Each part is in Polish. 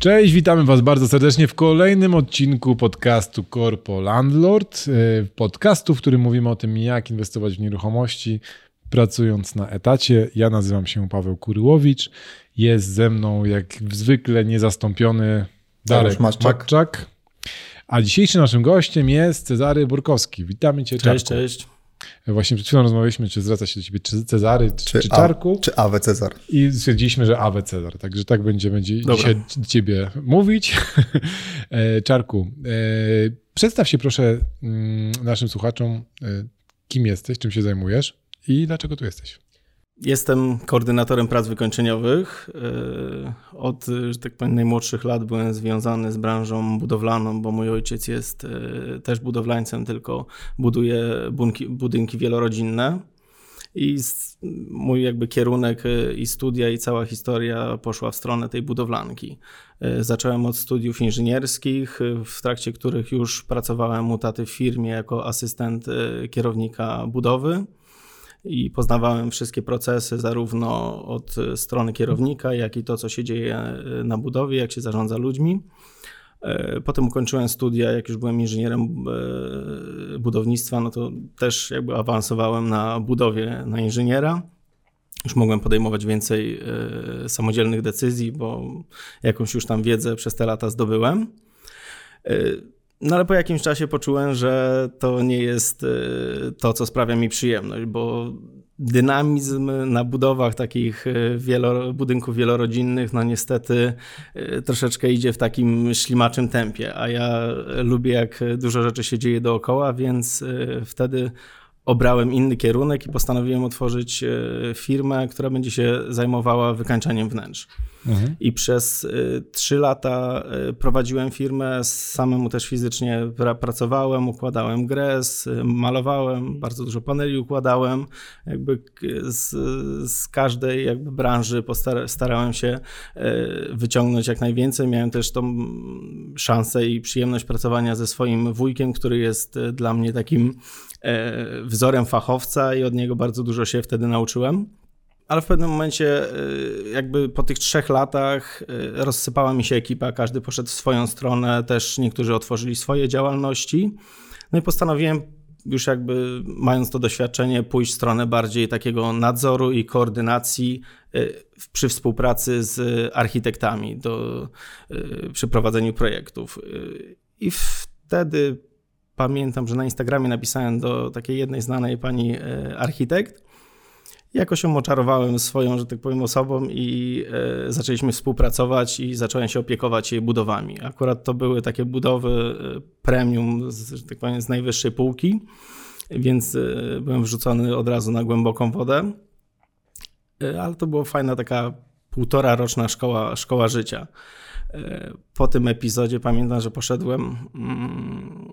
Cześć, witamy Was bardzo serdecznie w kolejnym odcinku podcastu Corpo Landlord. e, Podcastu, w którym mówimy o tym, jak inwestować w nieruchomości, pracując na etacie. Ja nazywam się Paweł Kuryłowicz. Jest ze mną, jak zwykle, niezastąpiony Darek. Matczak. A dzisiejszym naszym gościem jest Cezary Burkowski. Witamy Cię, Cześć, Czarku. cześć. Właśnie przed chwilą rozmawialiśmy, czy zwraca się do Ciebie czy Cezary, czy, czy, A- Czarku. Czy Awe Cezar. I stwierdziliśmy, że Awe Cezar, także tak będziemy dzi- Dobra. dzisiaj do ciebie mówić. E, Czarku, e, przedstaw się proszę mm, naszym słuchaczom, e, kim jesteś, czym się zajmujesz i dlaczego tu jesteś. Jestem koordynatorem prac wykończeniowych. Yy, Od, że tak powiem, najmłodszych lat byłem związany z branżą budowlaną, bo mój ojciec jest yy, też budowlańcem, tylko buduje budynki wielorodzinne. I mój jakby kierunek yy, i studia i cała historia poszła w stronę tej budowlanki. Zacząłem od studiów inżynierskich, w trakcie których już pracowałem u taty w firmie jako asystent kierownika budowy i poznawałem wszystkie procesy, zarówno od strony kierownika, jak i to, co się dzieje e, na budowie, jak się zarządza ludźmi. E, Potem ukończyłem studia, jak już byłem inżynierem e, budownictwa, no to też jakby awansowałem na budowie na inżyniera. Już mogłem podejmować więcej samodzielnych decyzji, bo jakąś już tam wiedzę przez te lata zdobyłem. No ale po jakimś czasie poczułem, że to nie jest e, to, co sprawia mi przyjemność, bo dynamizm na budowach takich e, wielo, budynków wielorodzinnych, no niestety e, troszeczkę idzie w takim ślimaczym tempie, a ja lubię jak dużo rzeczy się dzieje dookoła, więc wtedy obrałem inny kierunek i postanowiłem otworzyć e, firmę, która będzie się zajmowała wykańczaniem wnętrz. I przez y, trzy lata y, prowadziłem firmę, samemu też fizycznie pra- pracowałem, układałem gres, y, malowałem, bardzo dużo paneli układałem. Jakby z, z każdej jakby branży postara- starałem się wyciągnąć jak najwięcej. Miałem też tą szansę i przyjemność pracowania ze swoim wujkiem, który jest dla mnie takim e, wzorem fachowca i od niego bardzo dużo się wtedy nauczyłem. Ale w pewnym momencie, y, jakby po tych trzech latach, y, rozsypała mi się ekipa, każdy poszedł w swoją stronę, też niektórzy otworzyli swoje działalności. No i postanowiłem, już jakby mając to doświadczenie, pójść w stronę bardziej takiego nadzoru i koordynacji przy współpracy z architektami do, przy prowadzeniu projektów. I wtedy pamiętam, że na Instagramie napisałem do takiej jednej znanej pani y, architekt. Jakoś ją oczarowałem swoją, że tak powiem, osobą i e, zaczęliśmy współpracować i zacząłem się opiekować jej budowami. Akurat to były takie budowy e, premium, z, tak powiem, z najwyższej półki, więc e, byłem wrzucony od razu na głęboką wodę. E, ale to była fajna taka półtora roczna szkoła, szkoła życia. E, Po tym epizodzie pamiętam, że poszedłem mm,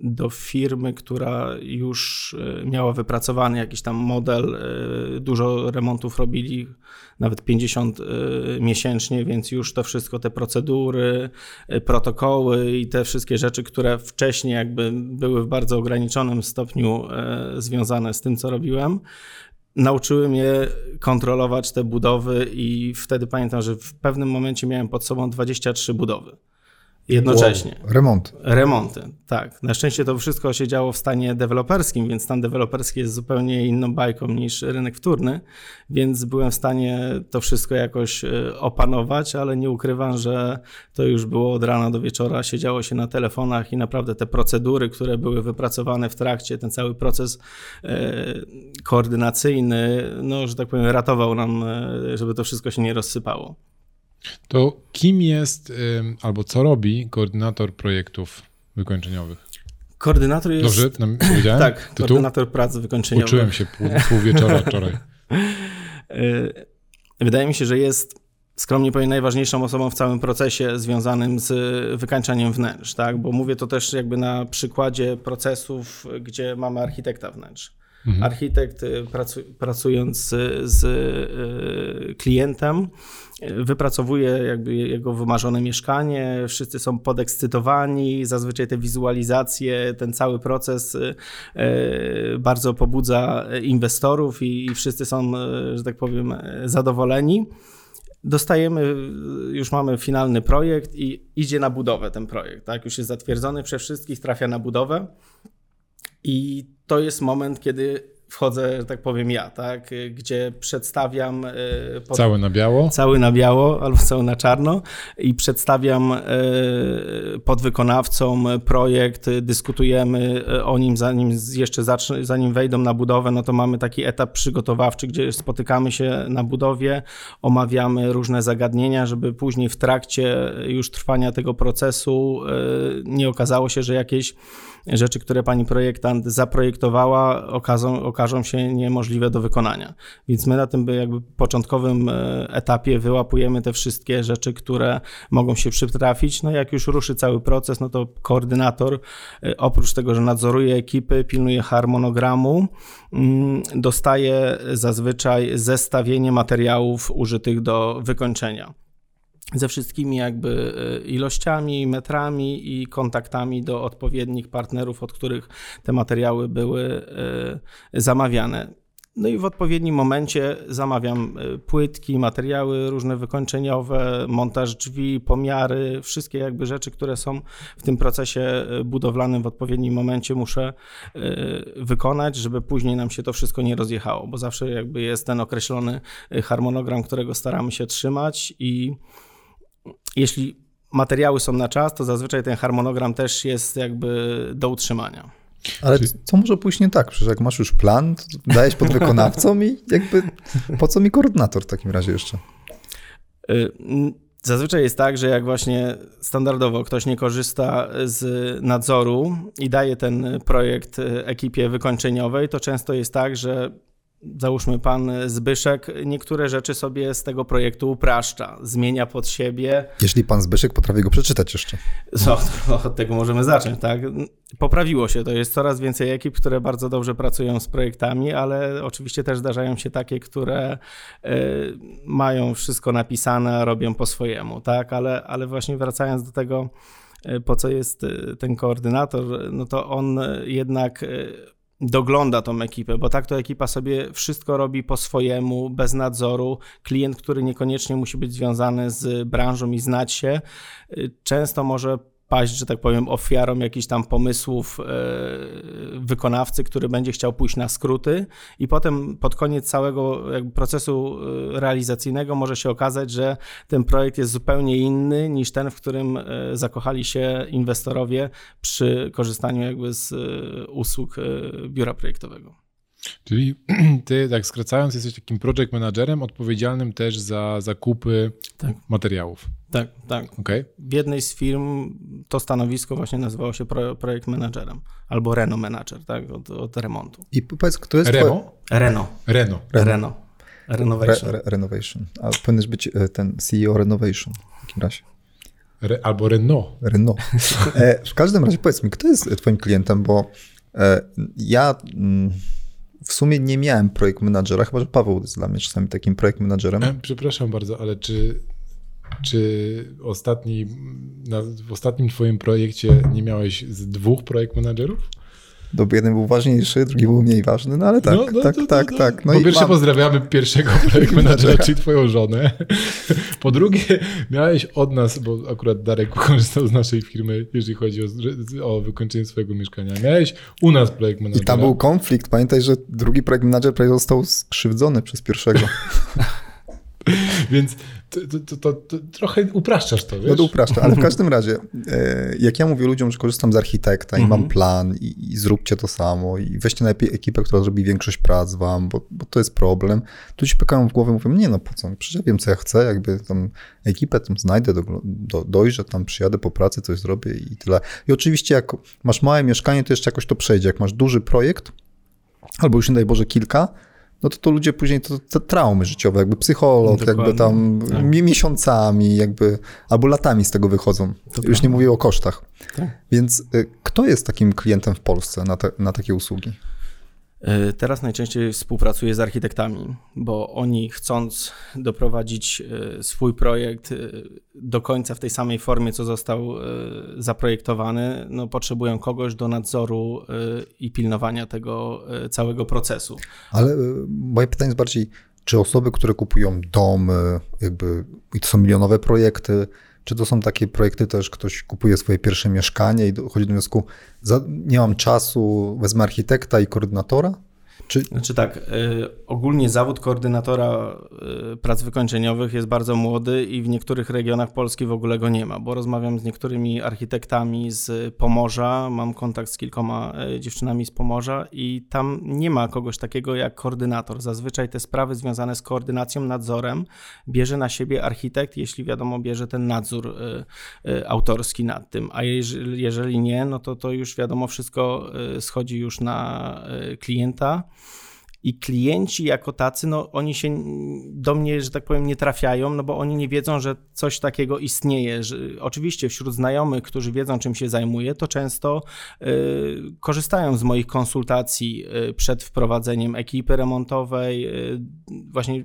do firmy, która już e, miała wypracowany jakiś tam model, e, dużo remontów robili, nawet 50 e, miesięcznie, więc już to wszystko, te procedury, protokoły i te wszystkie rzeczy, które wcześniej jakby były w bardzo ograniczonym stopniu związane z tym, co robiłem, nauczyły mnie kontrolować te budowy i wtedy pamiętam, że w pewnym momencie miałem pod sobą 23 budowy. Jednocześnie. Wow. Remont. Remonty, tak. Na szczęście to wszystko się działo w stanie deweloperskim, więc stan deweloperski jest zupełnie inną bajką niż rynek wtórny, więc byłem w stanie to wszystko jakoś e, opanować, ale nie ukrywam, że to już było od rana do wieczora, siedziało się na telefonach i naprawdę te procedury, które były wypracowane w trakcie, ten cały proces e, koordynacyjny, no, że tak powiem, ratował nam, e, żeby to wszystko się nie rozsypało. To kim jest albo co robi koordynator projektów wykończeniowych? Koordynator jest... Dobrze nam powiedziałem? Tak, Tytuł? koordynator prac wykończeniowych. Uczyłem się pół, pół wieczora wczoraj. Y, Wydaje mi się, że jest skromnie powiem najważniejszą osobą w całym procesie związanym z wykańczaniem wnętrz, tak? Bo mówię to też jakby na przykładzie procesów, gdzie mamy architekta wnętrz. Architekt y, pracu, pracując z, y, klientem y, wypracowuje jakby jego wymarzone mieszkanie, wszyscy są podekscytowani, zazwyczaj te wizualizacje, ten cały proces bardzo pobudza inwestorów i, wszyscy są, że tak powiem, zadowoleni. dostajemy, już mamy finalny projekt i idzie na budowę ten projekt, tak? Już jest zatwierdzony przez wszystkich, trafia na budowę i to jest moment, kiedy wchodzę, że tak powiem ja, tak, gdzie przedstawiam... E, pod... Cały na biało? Cały na biało albo cały na czarno i przedstawiam e, podwykonawcom projekt, dyskutujemy e, o nim, zanim jeszcze zanim wejdą na budowę, no to mamy taki etap przygotowawczy, gdzie spotykamy się na budowie, omawiamy różne zagadnienia, żeby później w trakcie już trwania tego procesu nie okazało się, że jakieś rzeczy, które pani projektant zaprojektowała, okazą, okażą się niemożliwe do wykonania. Więc my na tym jakby początkowym e, etapie wyłapujemy te wszystkie rzeczy, które mogą się przytrafić. No jak już ruszy cały proces, no to koordynator e, oprócz tego, że nadzoruje ekipy, pilnuje harmonogramu, mm, dostaje zazwyczaj zestawienie materiałów użytych do wykończenia ze wszystkimi jakby e, ilościami, metrami i kontaktami do odpowiednich partnerów, od których te materiały były e, zamawiane. No i w odpowiednim momencie zamawiam e, płytki, materiały różne wykończeniowe, montaż drzwi, pomiary, wszystkie jakby rzeczy, które są w tym procesie budowlanym w odpowiednim momencie muszę wykonać, żeby później nam się to wszystko nie rozjechało, bo zawsze jakby jest ten określony harmonogram, którego staramy się trzymać i jeśli materiały są na czas, to zazwyczaj ten harmonogram też jest jakby do utrzymania. Ale co może pójść nie tak? Przecież jak masz już plan, to dajesz podwykonawcom i jakby po co mi koordynator w takim razie jeszcze? Y, zazwyczaj jest tak, że jak właśnie standardowo ktoś nie korzysta z nadzoru i daje ten projekt ekipie wykończeniowej, to często jest tak, że załóżmy pan Zbyszek, niektóre rzeczy sobie z tego projektu upraszcza, zmienia pod siebie. Jeśli pan Zbyszek potrafi go przeczytać jeszcze. No, od tego możemy zacząć, tak? Poprawiło się, to jest coraz więcej ekip, które bardzo dobrze pracują z projektami, ale oczywiście też zdarzają się takie, które y, mają wszystko napisane, robią po swojemu, tak? Ale, ale właśnie wracając do tego, y, po co jest y, ten koordynator, no to on jednak dogląda tą ekipę, bo tak to ekipa sobie wszystko robi po swojemu, bez nadzoru. Klient, który niekoniecznie musi być związany z branżą i znać się, y, często może paść, że tak powiem, ofiarą jakichś tam pomysłów e, wykonawcy, który będzie chciał pójść na skróty i potem pod koniec całego procesu e, realizacyjnego może się okazać, że ten projekt jest zupełnie inny niż ten, w którym e, zakochali się inwestorowie przy korzystaniu jakby z usług biura projektowego. Czyli ty, tak skracając, jesteś takim project managerem odpowiedzialnym też za zakupy tak. materiałów. Tak, tak. Okay. W jednej z firm to stanowisko właśnie nazywało się projekt managerem albo Reno Manager, tak, od, od remontu. I powiedz, kto jest... Remo? Reno. Reno. Reno. Renovation. Re, re, renovation. A powinieneś być e, ten CEO Renovation w takim razie. Re, albo Renault. Renault. E, w każdym razie powiedz mi, kto jest twoim klientem, bo e, ja... Mm, w sumie nie miałem projekt menadżera, chyba że Paweł jest dla mnie czasami takim projekt menadżerem. E, przepraszam bardzo, ale czy, czy ostatni, na, w ostatnim twoim projekcie nie miałeś z dwóch projekt menadżerów? No, jeden był ważniejszy, drugi był mniej ważny, no ale tak, no, no, tak, to, tak, to, tak. No po pierwsze mam... pozdrawiamy pierwszego projekt menadżera, czyli twoją żonę. Po drugie miałeś od nas, bo akurat Darek korzystał z naszej firmy, jeżeli chodzi o, o wykończenie swojego mieszkania. Miałeś u nas projekt menadżera. I tam był konflikt. Pamiętaj, że drugi projekt menadżer został skrzywdzony przez pierwszego. Więc to, to, to, to, trochę upraszczasz to, wiesz? No to upraszczam, ale w każdym razie, e, jak ja mówię ludziom, że korzystam z architekta i mam mhm. plan i, i, zróbcie to samo i weźcie najlepiej ekipę, która zrobi większość prac wam, bo, bo to jest problem, to ci pykają w głowę mówią, nie no po co, przecież ja wiem co ja chcę, jakby tam ekipę tam znajdę, do, do, dojrzę, tam przyjadę po pracy, coś zrobię i tyle. I oczywiście jak masz małe mieszkanie, to jeszcze jakoś to przejdzie. Jak masz duży projekt, albo już nie daj Boże kilka, no to to ludzie później to, to traumy życiowe, jakby psycholog, Dokładnie. jakby tam tak. miesiącami, jakby, albo latami z tego wychodzą. To Już nie mówię o kosztach. Tak. Więc y, kto jest takim klientem w Polsce na, te, na takie usługi? E, teraz najczęściej współpracuję z architektami, bo oni chcąc doprowadzić e, swój projekt e, do końca w tej samej formie, co został zaprojektowany, no, potrzebują kogoś do nadzoru i pilnowania tego całego procesu. Ale moje pytanie jest bardziej, czy osoby, które kupują domy, jakby i to są milionowe projekty, czy to są takie projekty też, ktoś kupuje swoje pierwsze mieszkanie i dochodzi do wniosku, nie mam czasu, wezmę architekta i koordynatora? Czy... Znaczy tak, y, ogólnie zawód koordynatora y, prac wykończeniowych jest bardzo młody i w niektórych regionach Polski w ogóle go nie ma, bo rozmawiam z niektórymi architektami z Pomorza, mam kontakt z kilkoma y, dziewczynami z Pomorza i tam nie ma kogoś takiego jak koordynator. Zazwyczaj te sprawy związane z koordynacją, nadzorem bierze na siebie architekt, jeśli wiadomo, bierze ten nadzór autorski nad tym, a jeżeli, jeżeli nie, no to to już wiadomo, wszystko schodzi już na klienta. I klienci jako tacy, no oni się do mnie, że tak powiem, nie trafiają, no bo oni nie wiedzą, że coś takiego istnieje. Że, oczywiście wśród znajomych, którzy wiedzą, czym się zajmuję, to często y, korzystają z moich konsultacji y, przed wprowadzeniem ekipy remontowej, y, właśnie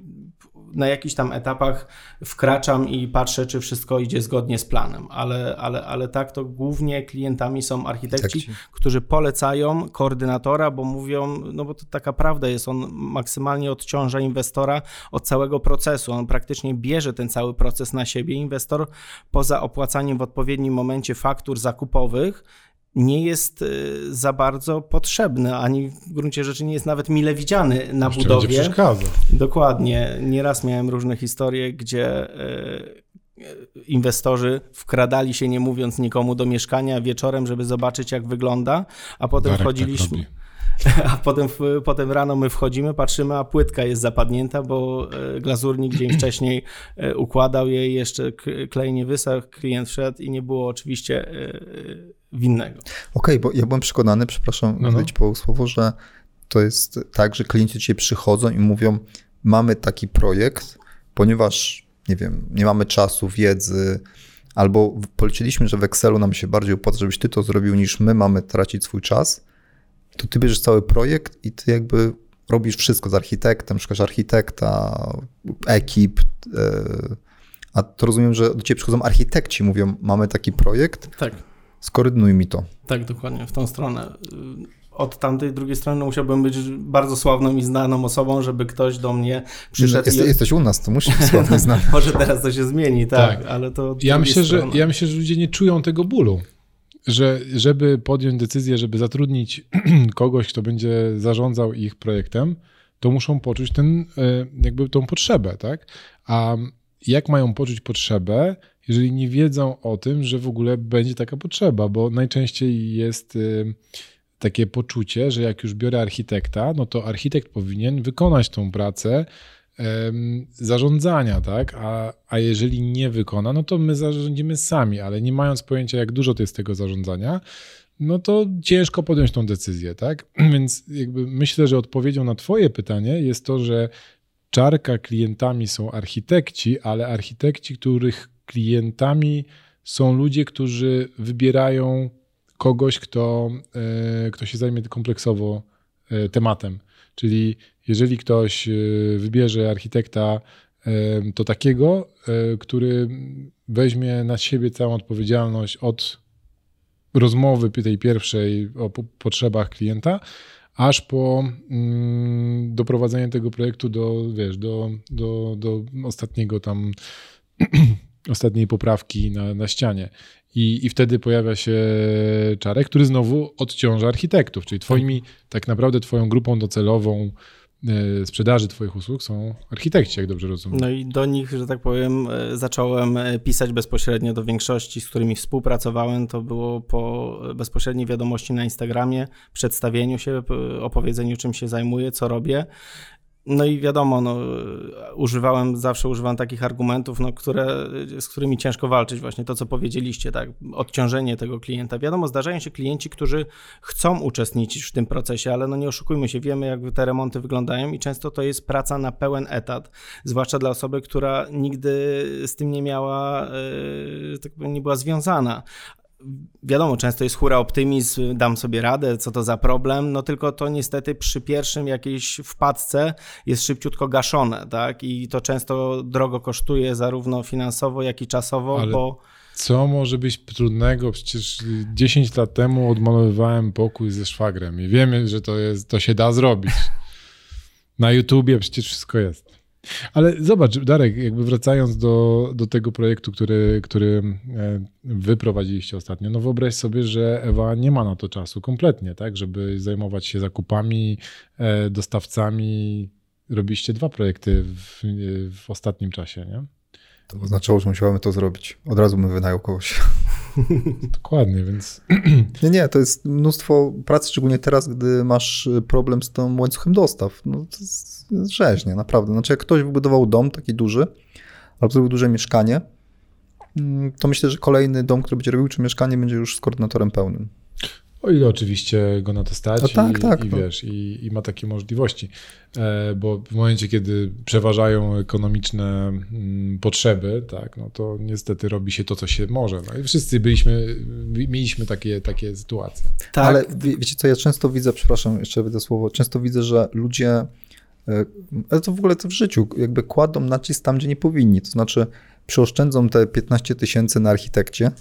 na jakichś tam etapach wkraczam i patrzę, czy wszystko idzie zgodnie z planem, ale, ale, ale tak to głównie klientami są architekci, którzy polecają koordynatora, bo mówią, no bo to taka prawda jest, on maksymalnie odciąża inwestora od całego procesu, on praktycznie bierze ten cały proces na siebie. Inwestor poza opłacaniem w odpowiednim momencie faktur zakupowych nie jest y, za bardzo potrzebny, ani w gruncie rzeczy nie jest nawet mile widziany na Jeszcze budowie. Przeszkadza. Dokładnie. Nieraz miałem różne historie, gdzie y, inwestorzy wkradali się, nie mówiąc nikomu, do mieszkania wieczorem, żeby zobaczyć, jak wygląda, a potem Darek wchodziliśmy. Tak a potem, potem rano my wchodzimy, patrzymy, a płytka jest zapadnięta, bo glazurnik dzień wcześniej układał jej, jeszcze klej nie wysał, klient wszedł i nie było oczywiście winnego. Okej, okay, bo ja byłem przekonany, przepraszam, no, no. po słowo, że to jest tak, że klienci dzisiaj przychodzą i mówią, mamy taki projekt, ponieważ, nie wiem, nie mamy czasu, wiedzy, albo policzyliśmy, że w Excelu nam się bardziej opłaca, żebyś ty to zrobił, niż my mamy tracić swój czas, to ty bierzesz cały projekt i ty jakby robisz wszystko z architektem, szukasz architekta, ekip, e, a to rozumiem, że do ciebie przychodzą architekci, mówią, mamy taki projekt, tak. Skoordynuj mi to. Tak, dokładnie, w tą stronę. Od tamtej drugiej strony no, musiałbym być bardzo sławną i znaną osobą, żeby ktoś do mnie przyszedł. Jest, i... Jesteś u nas, to musisz być sławny znany. Może teraz to się zmieni, tak, tak. ale to. Ja myślę, że, ja myślę, że ludzie nie czują tego bólu że żeby podjąć decyzję, żeby zatrudnić kogoś, kto będzie zarządzał ich projektem, to muszą poczuć ten, e, jakby tą potrzebę, tak? A jak mają poczuć potrzebę, jeżeli nie wiedzą o tym, że w ogóle będzie taka potrzeba, bo najczęściej jest e, takie poczucie, że jak już biorę architekta, no to architekt powinien wykonać tą pracę zarządzania, tak? A, a jeżeli nie wykona, no to my zarządzimy sami, ale nie mając pojęcia, jak dużo to jest tego zarządzania, no to ciężko podjąć tą decyzję, tak? Więc jakby myślę, że odpowiedzią na Twoje pytanie jest to, że czarka klientami są architekci, ale architekci, których klientami są ludzie, którzy wybierają kogoś, kto, e, kto się zajmie kompleksowo e, tematem. Czyli jeżeli ktoś e, wybierze architekta, to takiego, który weźmie na siebie całą odpowiedzialność od rozmowy tej pierwszej o potrzebach klienta, aż po mm, doprowadzenie tego projektu do, wiesz, do, do, do ostatniego tam, ostatniej poprawki na, na ścianie. I, I wtedy pojawia się czarek, który znowu odciąża architektów, czyli twoimi, tak naprawdę twoją grupą docelową E, sprzedaży Twoich usług są architekci, jak dobrze rozumiem. No i do nich, że tak powiem, e, zacząłem e, pisać bezpośrednio do większości, z którymi współpracowałem. To było po bezpośredniej wiadomości na Instagramie, przedstawieniu się, opowiedzeniu, czym się zajmuję, co robię. No i wiadomo, no, używałem, zawsze używam takich argumentów, no, które, z którymi ciężko walczyć, właśnie to, co powiedzieliście, tak, odciążenie tego klienta. Wiadomo, zdarzają się klienci, którzy chcą uczestniczyć w tym procesie, ale no nie oszukujmy się, wiemy, jak te remonty wyglądają i często to jest praca na pełen etat, zwłaszcza dla osoby, która nigdy z tym nie miała, yy, tak powiem, nie była związana wiadomo, często jest hura optymizm, dam sobie radę, co to za problem, no tylko to niestety przy pierwszym jakiejś wpadce jest szybciutko gaszone, tak? I to często drogo kosztuje zarówno finansowo, jak i czasowo, Ale... bo co może być trudnego? Przecież 10 lat temu odmalowywałem pokój ze szwagrem i wiemy, że to, jest, to się da zrobić. Na YouTubie przecież wszystko jest. Ale zobacz, Darek, jakby wracając do, do tego projektu, który, który e, wy prowadziliście ostatnio, no wyobraź sobie, że Ewa nie ma na to czasu kompletnie, tak, żeby zajmować się zakupami, e, dostawcami. Robiliście dwa projekty w, w ostatnim czasie, nie? To oznaczało, że musiałem to zrobić. Od razu bym wynajął kogoś. Dokładnie, więc. Nie, nie, to jest mnóstwo pracy, szczególnie teraz, gdy masz problem z tym łańcuchem dostaw. No, to jest rzeźnie, naprawdę. Znaczy, jak ktoś wybudował dom taki duży, albo zrobił duże mieszkanie, mm, to myślę, że kolejny dom, który będzie robił, czy mieszkanie będzie już z koordynatorem pełnym. O ile oczywiście go na to stać tak, i, tak, i no. wiesz, i, i ma takie możliwości. E, bo w momencie, kiedy przeważają ekonomiczne mm, potrzeby, tak, no to niestety robi się to, co się może. No i wszyscy byliśmy, mieliśmy takie, takie sytuacje. Tak, Ale wie, wiecie co, ja często widzę, przepraszam, jeszcze wyjdę słowo, często widzę, że ludzie, e, ale to w ogóle to w życiu, jakby kładą nacisk tam, gdzie nie powinni. To znaczy przyoszczędzą te 15 tysięcy na architekcie,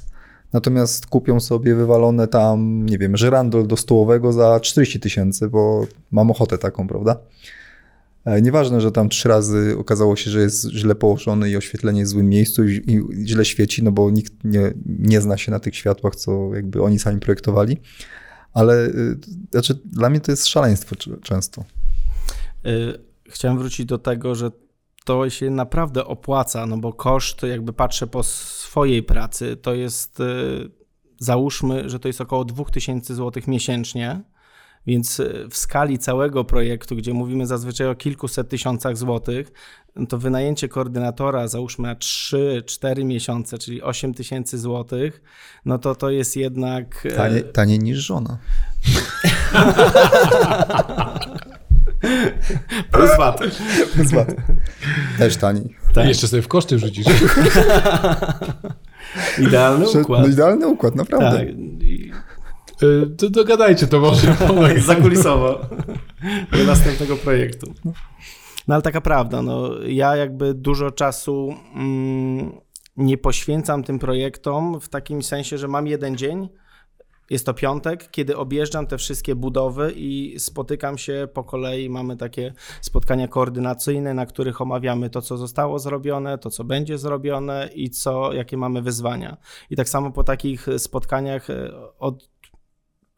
natomiast kupią sobie wywalone tam, nie wiem, żyrandol do stołowego za 40 tysięcy, bo mam ochotę taką, prawda? E, Nieważne, że tam trzy razy okazało się, że jest źle położony i oświetlenie jest w złym miejscu i, źle świeci, no bo nikt nie, nie zna się na tych światłach, co jakby oni sami projektowali. Ale y, znaczy, dla mnie to jest szaleństwo często. Y, Chciałem wrócić do tego, że to się naprawdę opłaca, no bo koszt, jakby patrzę po swojej pracy, to jest, y, załóżmy, że to jest około 2000 zł miesięcznie, więc y, w skali całego projektu, gdzie mówimy zazwyczaj o kilkuset tysiącach złotych, to wynajęcie koordynatora, załóżmy na 3-4 miesiące, czyli 8 tysięcy złotych, no to to jest jednak... e, Taniej, taniej niż żona. Plus VAT. Też taniej. Tak. Jeszcze sobie w koszty wrzucisz. Idealny Że- układ. No idealny układ, naprawdę. Tak. I- Y, To dogadajcie to może. Zakulisowo. Do następnego projektu. No ale taka prawda, no ja jakby dużo czasu mm, nie poświęcam tym projektom w takim sensie, że mam jeden dzień, jest to piątek, kiedy objeżdżam te wszystkie budowy i spotykam się po kolei. Mamy takie spotkania koordynacyjne, na których omawiamy to, co zostało zrobione, to, co będzie zrobione i co, jakie mamy wyzwania. I tak samo po takich spotkaniach e, od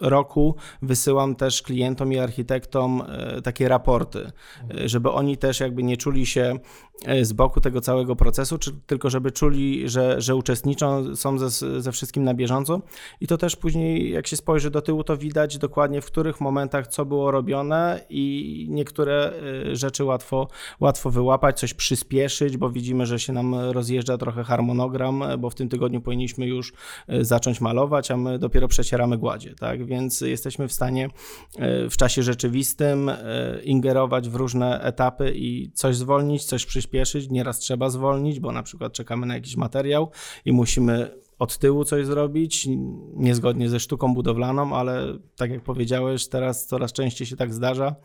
roku wysyłam też klientom i architektom e, takie raporty, e, żeby oni też jakby nie czuli się z boku tego całego procesu, czy, tylko żeby czuli, że, że uczestniczą, są ze, ze wszystkim na bieżąco. I to też później, jak się spojrzy do tyłu, to widać dokładnie w których momentach co było robione i niektóre e, rzeczy łatwo, łatwo wyłapać, coś przyspieszyć, bo widzimy, że się nam rozjeżdża trochę harmonogram, e, bo w tym tygodniu powinniśmy już e, zacząć malować, a my dopiero przecieramy gładzie, tak? Więc jesteśmy w stanie e, w czasie rzeczywistym e, ingerować w różne etapy i coś zwolnić, coś przyspieszyć. Nieraz trzeba zwolnić, bo na przykład czekamy na jakiś materiał i musimy od tyłu coś zrobić, niezgodnie ze sztuką budowlaną, ale tak jak powiedziałeś, teraz coraz częściej się tak zdarza.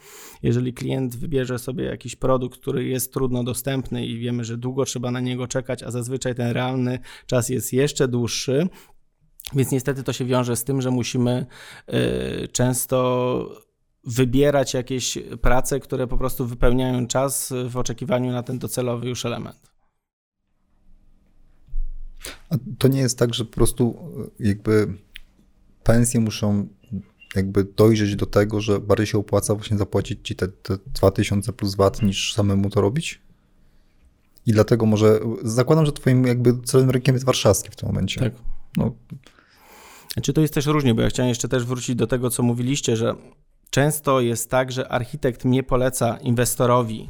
Jeżeli klient wybierze sobie jakiś produkt, który jest trudno dostępny i wiemy, że długo trzeba na niego czekać, a zazwyczaj ten realny czas jest jeszcze dłuższy, więc niestety to się wiąże z tym, że musimy y, często wybierać jakieś prace, które po prostu wypełniają czas w oczekiwaniu na ten docelowy już element. A to nie jest tak, że po prostu e, jakby pensje muszą jakby dojrzeć do tego, że bardziej się opłaca właśnie zapłacić ci te, te 2000 plus VAT niż samemu to robić? I dlatego może, zakładam, że twoim jakby celowym rynkiem jest warszawski w tym momencie. Tak. No, Czy to jest też różnie, bo ja chciałem jeszcze też wrócić do tego, co mówiliście, że często jest tak, że architekt nie poleca inwestorowi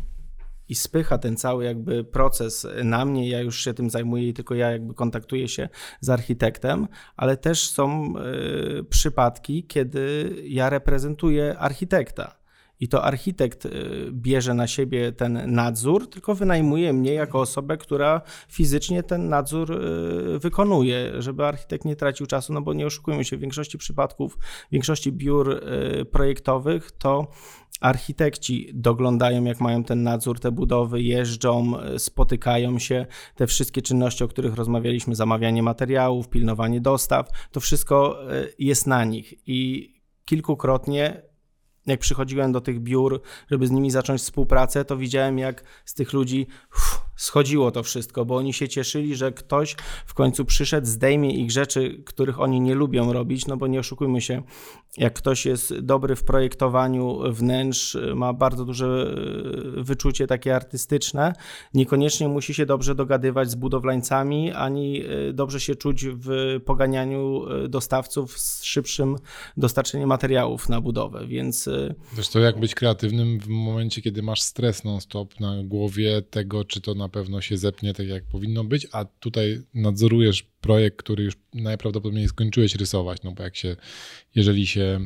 i spycha ten cały jakby proces na mnie, ja już się tym zajmuję i tylko ja jakby kontaktuję się z architektem, ale też są y, przypadki, kiedy ja reprezentuję architekta. I to architekt y, bierze na siebie ten nadzór, tylko wynajmuje mnie jako osobę, która fizycznie ten nadzór y, wykonuje, żeby architekt nie tracił czasu, no bo nie oszukujmy się, w większości przypadków, w większości biur y, projektowych to architekci doglądają, jak mają ten nadzór, te budowy, jeżdżą, spotykają się, te wszystkie czynności, o których rozmawialiśmy, zamawianie materiałów, pilnowanie dostaw, to wszystko jest na nich. I kilkukrotnie jak przychodziłem do tych biur, żeby z nimi zacząć współpracę, to widziałem, jak z tych ludzi uff, schodziło to wszystko, bo oni się cieszyli, że ktoś w końcu przyszedł, zdejmie ich rzeczy, których oni nie lubią robić, no bo nie oszukujmy się, jak ktoś jest dobry w projektowaniu wnętrz, ma bardzo duże e, wyczucie takie artystyczne, niekoniecznie musi się dobrze dogadywać z budowlańcami, ani e, dobrze się czuć w poganianiu e, dostawców z szybszym dostarczeniem materiałów na budowę, więc... Zresztą jak być kreatywnym w momencie, kiedy masz stres non-stop na głowie tego, czy to na pewno się zepnie tak, jak powinno być, a tutaj nadzorujesz projekt, który już najprawdopodobniej skończyłeś rysować, no bo jak się, jeżeli się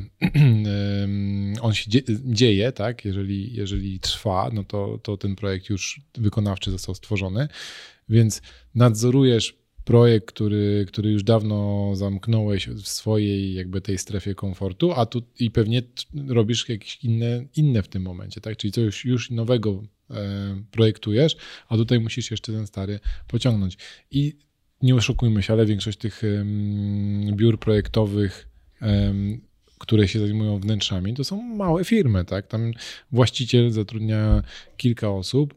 on się dzieje, tak, jeżeli, jeżeli trwa, no to, to ten projekt już wykonawczy został stworzony, więc nadzorujesz projekt, który, który już dawno zamknąłeś w swojej jakby tej strefie komfortu, a tu i pewnie robisz jakieś inne, inne w tym momencie, tak? Czyli coś już nowego projektujesz, a tutaj musisz jeszcze ten stary pociągnąć. I nie oszukujmy się, ale większość tych biur projektowych, które się zajmują wnętrzami, to są małe firmy, tak? Tam właściciel zatrudnia kilka osób.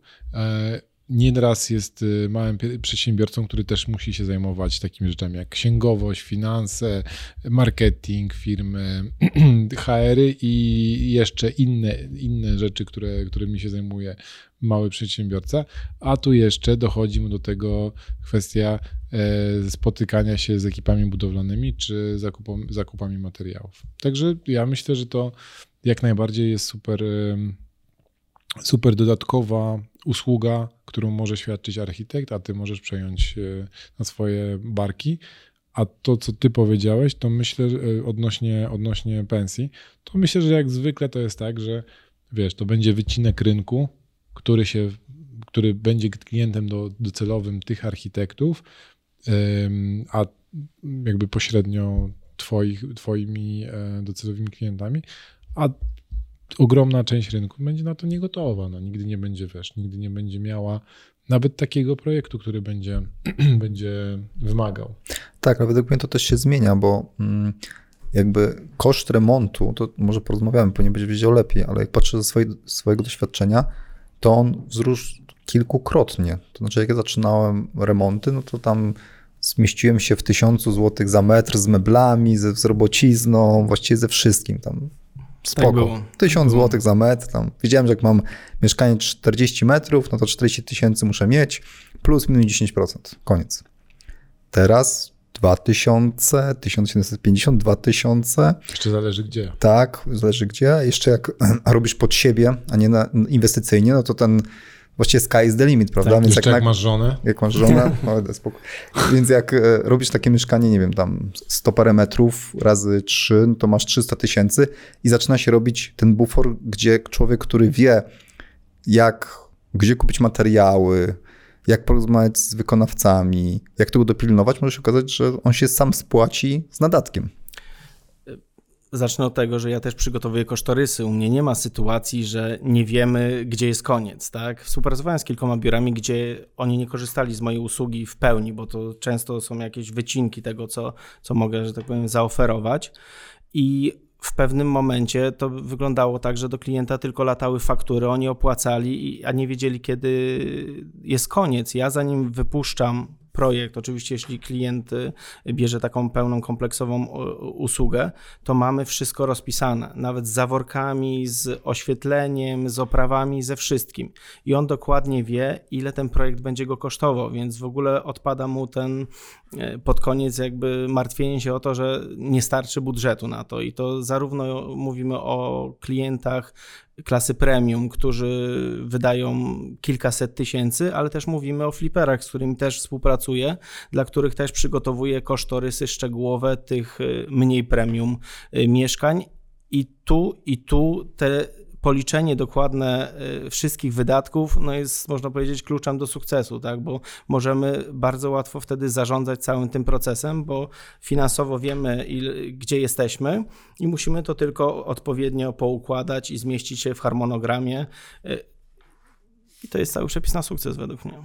Nieraz jest y, małym przedsiębiorcą, który też musi się zajmować takimi rzeczami jak księgowość, finanse, marketing firmy, HR-y i jeszcze inne, inne rzeczy, które, którymi się zajmuje mały przedsiębiorca, a tu jeszcze dochodzi mu do tego kwestia e, spotykania się z ekipami budowlanymi czy zakupami materiałów. Także ja myślę, że to jak najbardziej jest super, super dodatkowa usługa, którą może świadczyć architekt, a ty możesz przejąć e, na swoje barki. A to, co ty powiedziałeś, to myślę e, odnośnie, odnośnie pensji, to myślę, że jak zwykle to jest tak, że wiesz, to będzie wycinek rynku, który się, który będzie klientem do, docelowym tych architektów, a jakby pośrednio twoich, twoimi e, docelowymi klientami, a ogromna część rynku będzie na to niegotowa. No, nigdy nie będzie, wiesz, nigdy nie będzie miała nawet takiego projektu, który będzie, będzie wymagał. Tak, ale według mnie to też się zmienia, bo mm, jakby koszt remontu, to może porozmawiamy, nie będziesz wiedział lepiej, ale jak patrzę ze swoje, swojego doświadczenia, to on wzrósł kilkukrotnie. To znaczy, jak ja zaczynałem remonty, no to tam zmieściłem się w tysiącu złotych za metr z meblami, ze, z robocizną, właściwie ze wszystkim. Tam spoko. Tak Tysiąc tak złotych za metr. Tam. Wiedziałem, że jak mam mieszkanie 40 metrów, no to 40 tysięcy muszę mieć, plus minus 10%. Koniec. Teraz 2000, 1750, 2000. Jeszcze zależy gdzie. Tak, zależy gdzie. Jeszcze jak robisz pod siebie, a nie na, inwestycyjnie, no to ten właściwie sky is the limit, prawda? Tak, Więc jak, jak masz żonę. Jak masz żonę, no spoko. Więc jak e, robisz takie mieszkanie, nie wiem, tam 100 parę metrów razy 3, no to masz 300 tysięcy i zaczyna się robić ten bufor, gdzie człowiek, który wie, jak, gdzie kupić materiały, jak porozmawiać z wykonawcami, jak tego dopilnować, może się okazać, że on się sam spłaci z nadatkiem. Zacznę od tego, że ja też przygotowuję kosztorysy. U mnie nie ma sytuacji, że nie wiemy, gdzie jest koniec. Tak? Współpracowałem z kilkoma biurami, gdzie oni nie korzystali z mojej usługi w pełni, bo to często są jakieś wycinki tego, co, co mogę, że tak powiem, zaoferować. I w pewnym momencie to wyglądało tak, że do klienta tylko latały faktury, oni opłacali, a nie wiedzieli, kiedy jest koniec. Ja zanim wypuszczam projekt, oczywiście jeśli klient y, bierze taką pełną, kompleksową usługę, to mamy wszystko rozpisane, nawet z zaworkami, z oświetleniem, z oprawami, ze wszystkim. I on dokładnie wie, ile ten projekt będzie go kosztował, więc w ogóle odpada mu ten y, pod koniec jakby martwienie się o to, że nie starczy budżetu na to. I to zarówno mówimy o klientach klasy premium, którzy wydają kilkaset tysięcy, ale też mówimy o fliperach, z którymi też współpracuję, dla których też przygotowuję kosztorysy szczegółowe tych y, mniej premium y, mieszkań. I tu, i tu te policzenie dokładne y, wszystkich wydatków no jest, można powiedzieć, kluczem do sukcesu, tak? bo możemy bardzo łatwo wtedy zarządzać całym tym procesem, bo finansowo wiemy, gdzie jesteśmy i musimy to tylko odpowiednio poukładać i zmieścić się w harmonogramie. Y, I to jest cały przepis na sukces według mnie.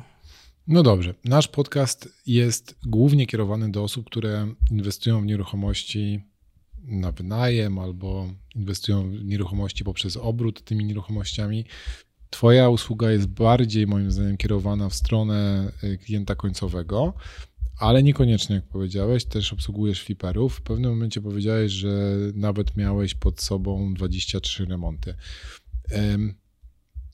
No dobrze. Nasz podcast jest głównie kierowany do osób, które inwestują w nieruchomości na wynajem albo inwestują w nieruchomości poprzez obrót tymi nieruchomościami. Twoja usługa jest bardziej, moim zdaniem, kierowana w stronę y, klienta końcowego, ale niekoniecznie, jak powiedziałeś, też obsługujesz fliperów. W pewnym momencie powiedziałeś, że nawet miałeś pod sobą 23 remonty.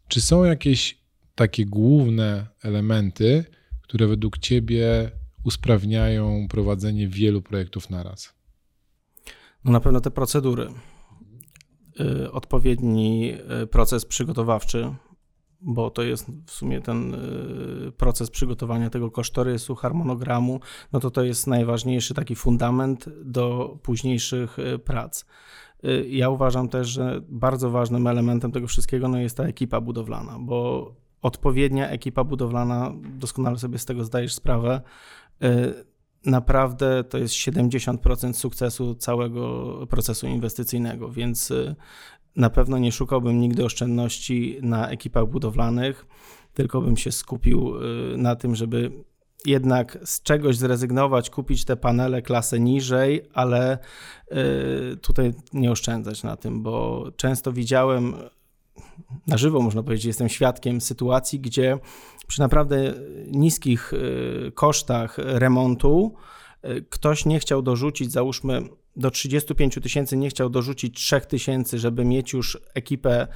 Czy są jakieś takie główne elementy, które według Ciebie usprawniają prowadzenie wielu projektów naraz? No na pewno te procedury. Y, odpowiedni y, proces przygotowawczy, bo to jest w sumie ten y, proces przygotowania tego kosztorysu, harmonogramu, no to to jest najważniejszy taki fundament do późniejszych prac. Ja uważam też, że bardzo ważnym elementem tego wszystkiego no jest ta ekipa budowlana, bo odpowiednia ekipa budowlana, doskonale sobie z tego zdajesz sprawę, naprawdę to jest 70% sukcesu całego procesu inwestycyjnego, więc y, na pewno nie szukałbym nigdy oszczędności na ekipach budowlanych, tylko bym się skupił y, na tym, żeby jednak z czegoś zrezygnować, kupić te panele klasę niżej, ale y, tutaj nie oszczędzać na tym, bo często widziałem na żywo, można powiedzieć, jestem świadkiem sytuacji, gdzie przy naprawdę niskich y, kosztach remontu y, ktoś nie chciał dorzucić, załóżmy do 35 tysięcy, nie chciał dorzucić 3 tysięcy, żeby mieć już ekipę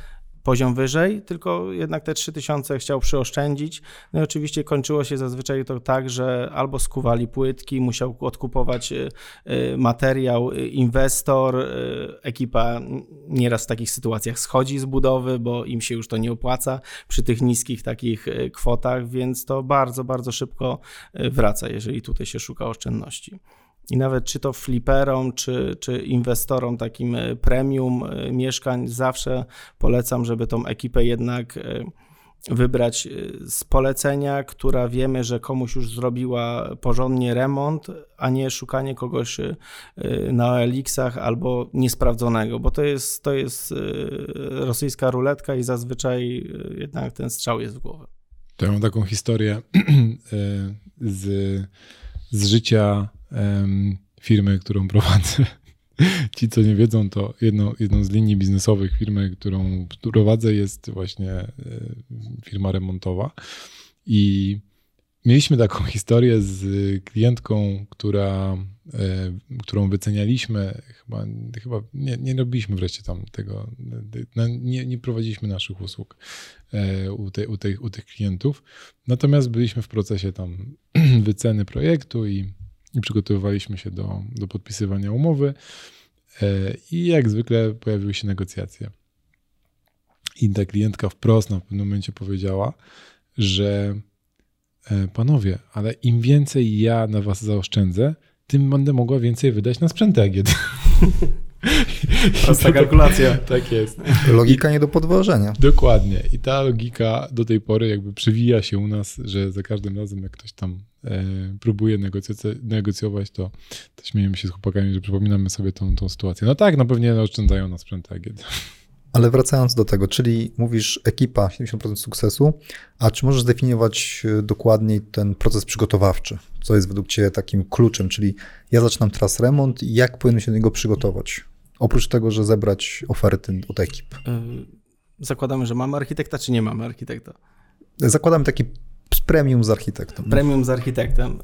poziom wyżej, tylko jednak te 3000 chciał przyoszczędzić. No i oczywiście kończyło się zazwyczaj to tak, że albo skuwali płytki, musiał odkupować y, y, materiał y, inwestor, ekipa nieraz w takich sytuacjach schodzi z budowy, bo im się już to nie opłaca przy tych niskich takich kwotach, więc to bardzo, bardzo szybko wraca, jeżeli tutaj się szuka oszczędności. I nawet czy to fliperom, czy, czy inwestorom takim e, premium e, mieszkań, zawsze polecam, żeby tą ekipę jednak e, wybrać z polecenia, która wiemy, że komuś już zrobiła porządnie remont, a nie szukanie kogoś na OLX-ach albo niesprawdzonego, bo to jest, to jest rosyjska ruletka i zazwyczaj jednak ten strzał jest w głowę. To ja mam taką historię z, z życia firmy, którą prowadzę. Ci, co nie wiedzą, to jedno, jedną z linii biznesowych firmy, którą prowadzę, jest właśnie e, firma remontowa. I mieliśmy taką historię z klientką, która, e, którą wycenialiśmy. Chyba, chyba nie, nie robiliśmy wreszcie tam tego, no, nie, nie prowadziliśmy naszych usług e, u, te, u, tych, u tych klientów. Natomiast byliśmy w procesie tam wyceny projektu i i przygotowywaliśmy się do, do podpisywania umowy. E, I jak zwykle pojawiły się negocjacje. I ta klientka wprost na pewnym momencie powiedziała, że e, panowie, ale im więcej ja na was zaoszczędzę, tym będę mogła więcej wydać na sprzęt AGD. Prosta kalkulacja. Tak jest. Logika nie do podważenia. Dokładnie. I ta logika do tej pory jakby przewija się u nas, że za każdym razem jak ktoś tam e, próbuje negocjować, to, to śmiejemy się z chłopakami, że przypominamy sobie tą, tą sytuację. No tak, no pewnie oszczędzają na sprzęt AGD. Ale wracając do tego, czyli mówisz ekipa 70% sukcesu, a czy możesz zdefiniować e, dokładniej ten proces przygotowawczy? Co jest według Ciebie takim kluczem? Czyli ja zaczynam teraz remont i jak powinien się do niego przygotować? Oprócz tego, że zebrać oferty od ekip. E, zakładamy, że mamy architekta, czy nie mamy architekta? Zakładamy taki premium z architektem. Premium z architektem.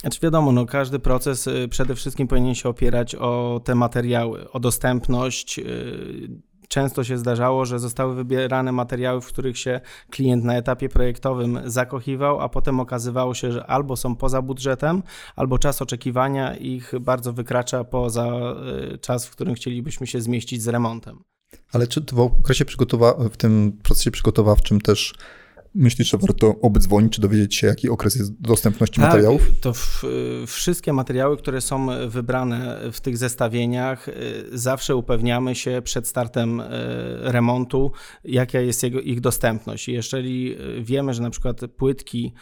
Znaczy wiadomo, no każdy proces e, przede wszystkim powinien się opierać o te materiały, o dostępność, Często się zdarzało, że zostały wybierane materiały, w których się klient na etapie projektowym zakochiwał, a potem okazywało się, że albo są poza budżetem, albo czas oczekiwania ich bardzo wykracza poza y, czas, w którym chcielibyśmy się zmieścić z remontem. Ale czy w okresie przygotowa- w tym procesie przygotowawczym też Myślisz, że warto obdzwonić, czy dowiedzieć się, jaki okres jest dostępności tak, materiałów? To w, wszystkie materiały, które są wybrane w tych zestawieniach, y, zawsze upewniamy się przed startem y, remontu, jaka jest jego, ich dostępność. Jeżeli y, wiemy, że na przykład płytki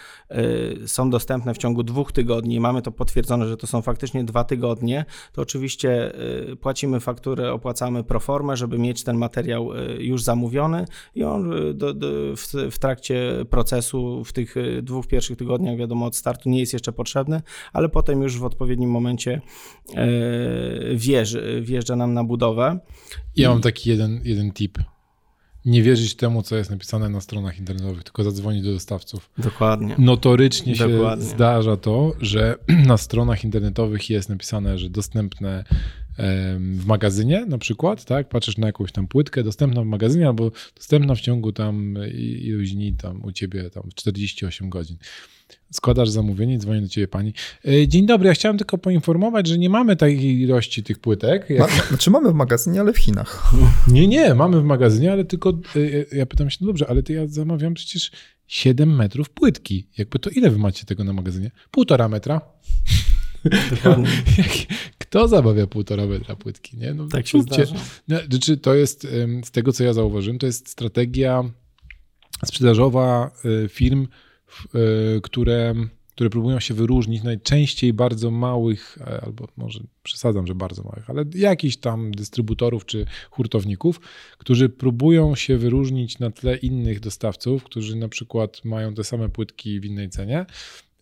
są dostępne w ciągu dwóch tygodni, mamy to potwierdzone, że to są faktycznie dwa tygodnie, to oczywiście płacimy fakturę, opłacamy proformę, żeby mieć ten materiał już zamówiony i on do, do, w, w trakcie procesu, w tych y, dwóch pierwszych tygodniach, wiadomo, od startu nie jest jeszcze potrzebny, ale potem już w odpowiednim momencie e, wjeżdża, wjeżdża nam na budowę. Ja mam taki jeden, jeden tip. Nie wierzyć temu, co jest napisane na stronach internetowych, tylko zadzwonić do dostawców. Dokładnie. Notorycznie się Dokładnie. zdarza to, że na stronach internetowych jest napisane, że dostępne w magazynie na przykład, tak? Patrzysz na jakąś tam płytkę, dostępna w magazynie albo dostępna w ciągu tam i- iluś dni tam u ciebie tam w 48 godzin. Składasz zamówienie, dzwoni do ciebie pani. "E, Dzień dobry, ja chciałem tylko poinformować, że nie mamy takiej ilości tych płytek. Ma, Jak... znaczy mamy w magazynie, ale w Chinach. Nie, nie, mamy w magazynie, ale tylko y, ja pytam się, no dobrze, ale to ja zamawiam przecież 7 metrów płytki. Jakby to ile wy macie tego na magazynie? Półtora metra. Dokładnie. Kto zamawia półtora metra płytki? Nie? No, Tak się zdarza. No, Znaczy, to jest, z tego co ja zauważyłem, to jest strategia sprzedażowa y, firm, y, które, które próbują się wyróżnić, najczęściej bardzo małych, e, albo może przesadzam, że bardzo małych, ale jakichś tam dystrybutorów czy hurtowników, którzy próbują się wyróżnić na tle innych dostawców, którzy na przykład mają te same płytki w innej cenie.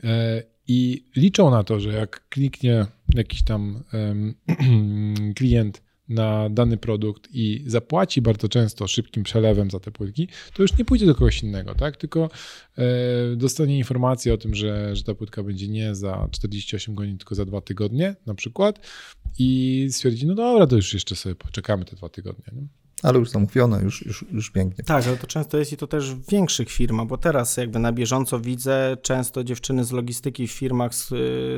E, I liczą na to, że jak kliknie jakiś tam klient na dany produkt i zapłaci bardzo często szybkim przelewem za te płytki, to już nie pójdzie do kogoś innego, tak? Tylko e, dostanie informację o tym, że, że ta płytka będzie nie za 48 godzin, tylko za dwa tygodnie na przykład i stwierdzi, no dobra, to już jeszcze sobie poczekamy te dwa tygodnie. Nie? Ale już zamówione, już, już, już pięknie. Tak, ale to często jest i to też w większych firmach, bo teraz jakby na bieżąco widzę często dziewczyny z logistyki w firmach, z,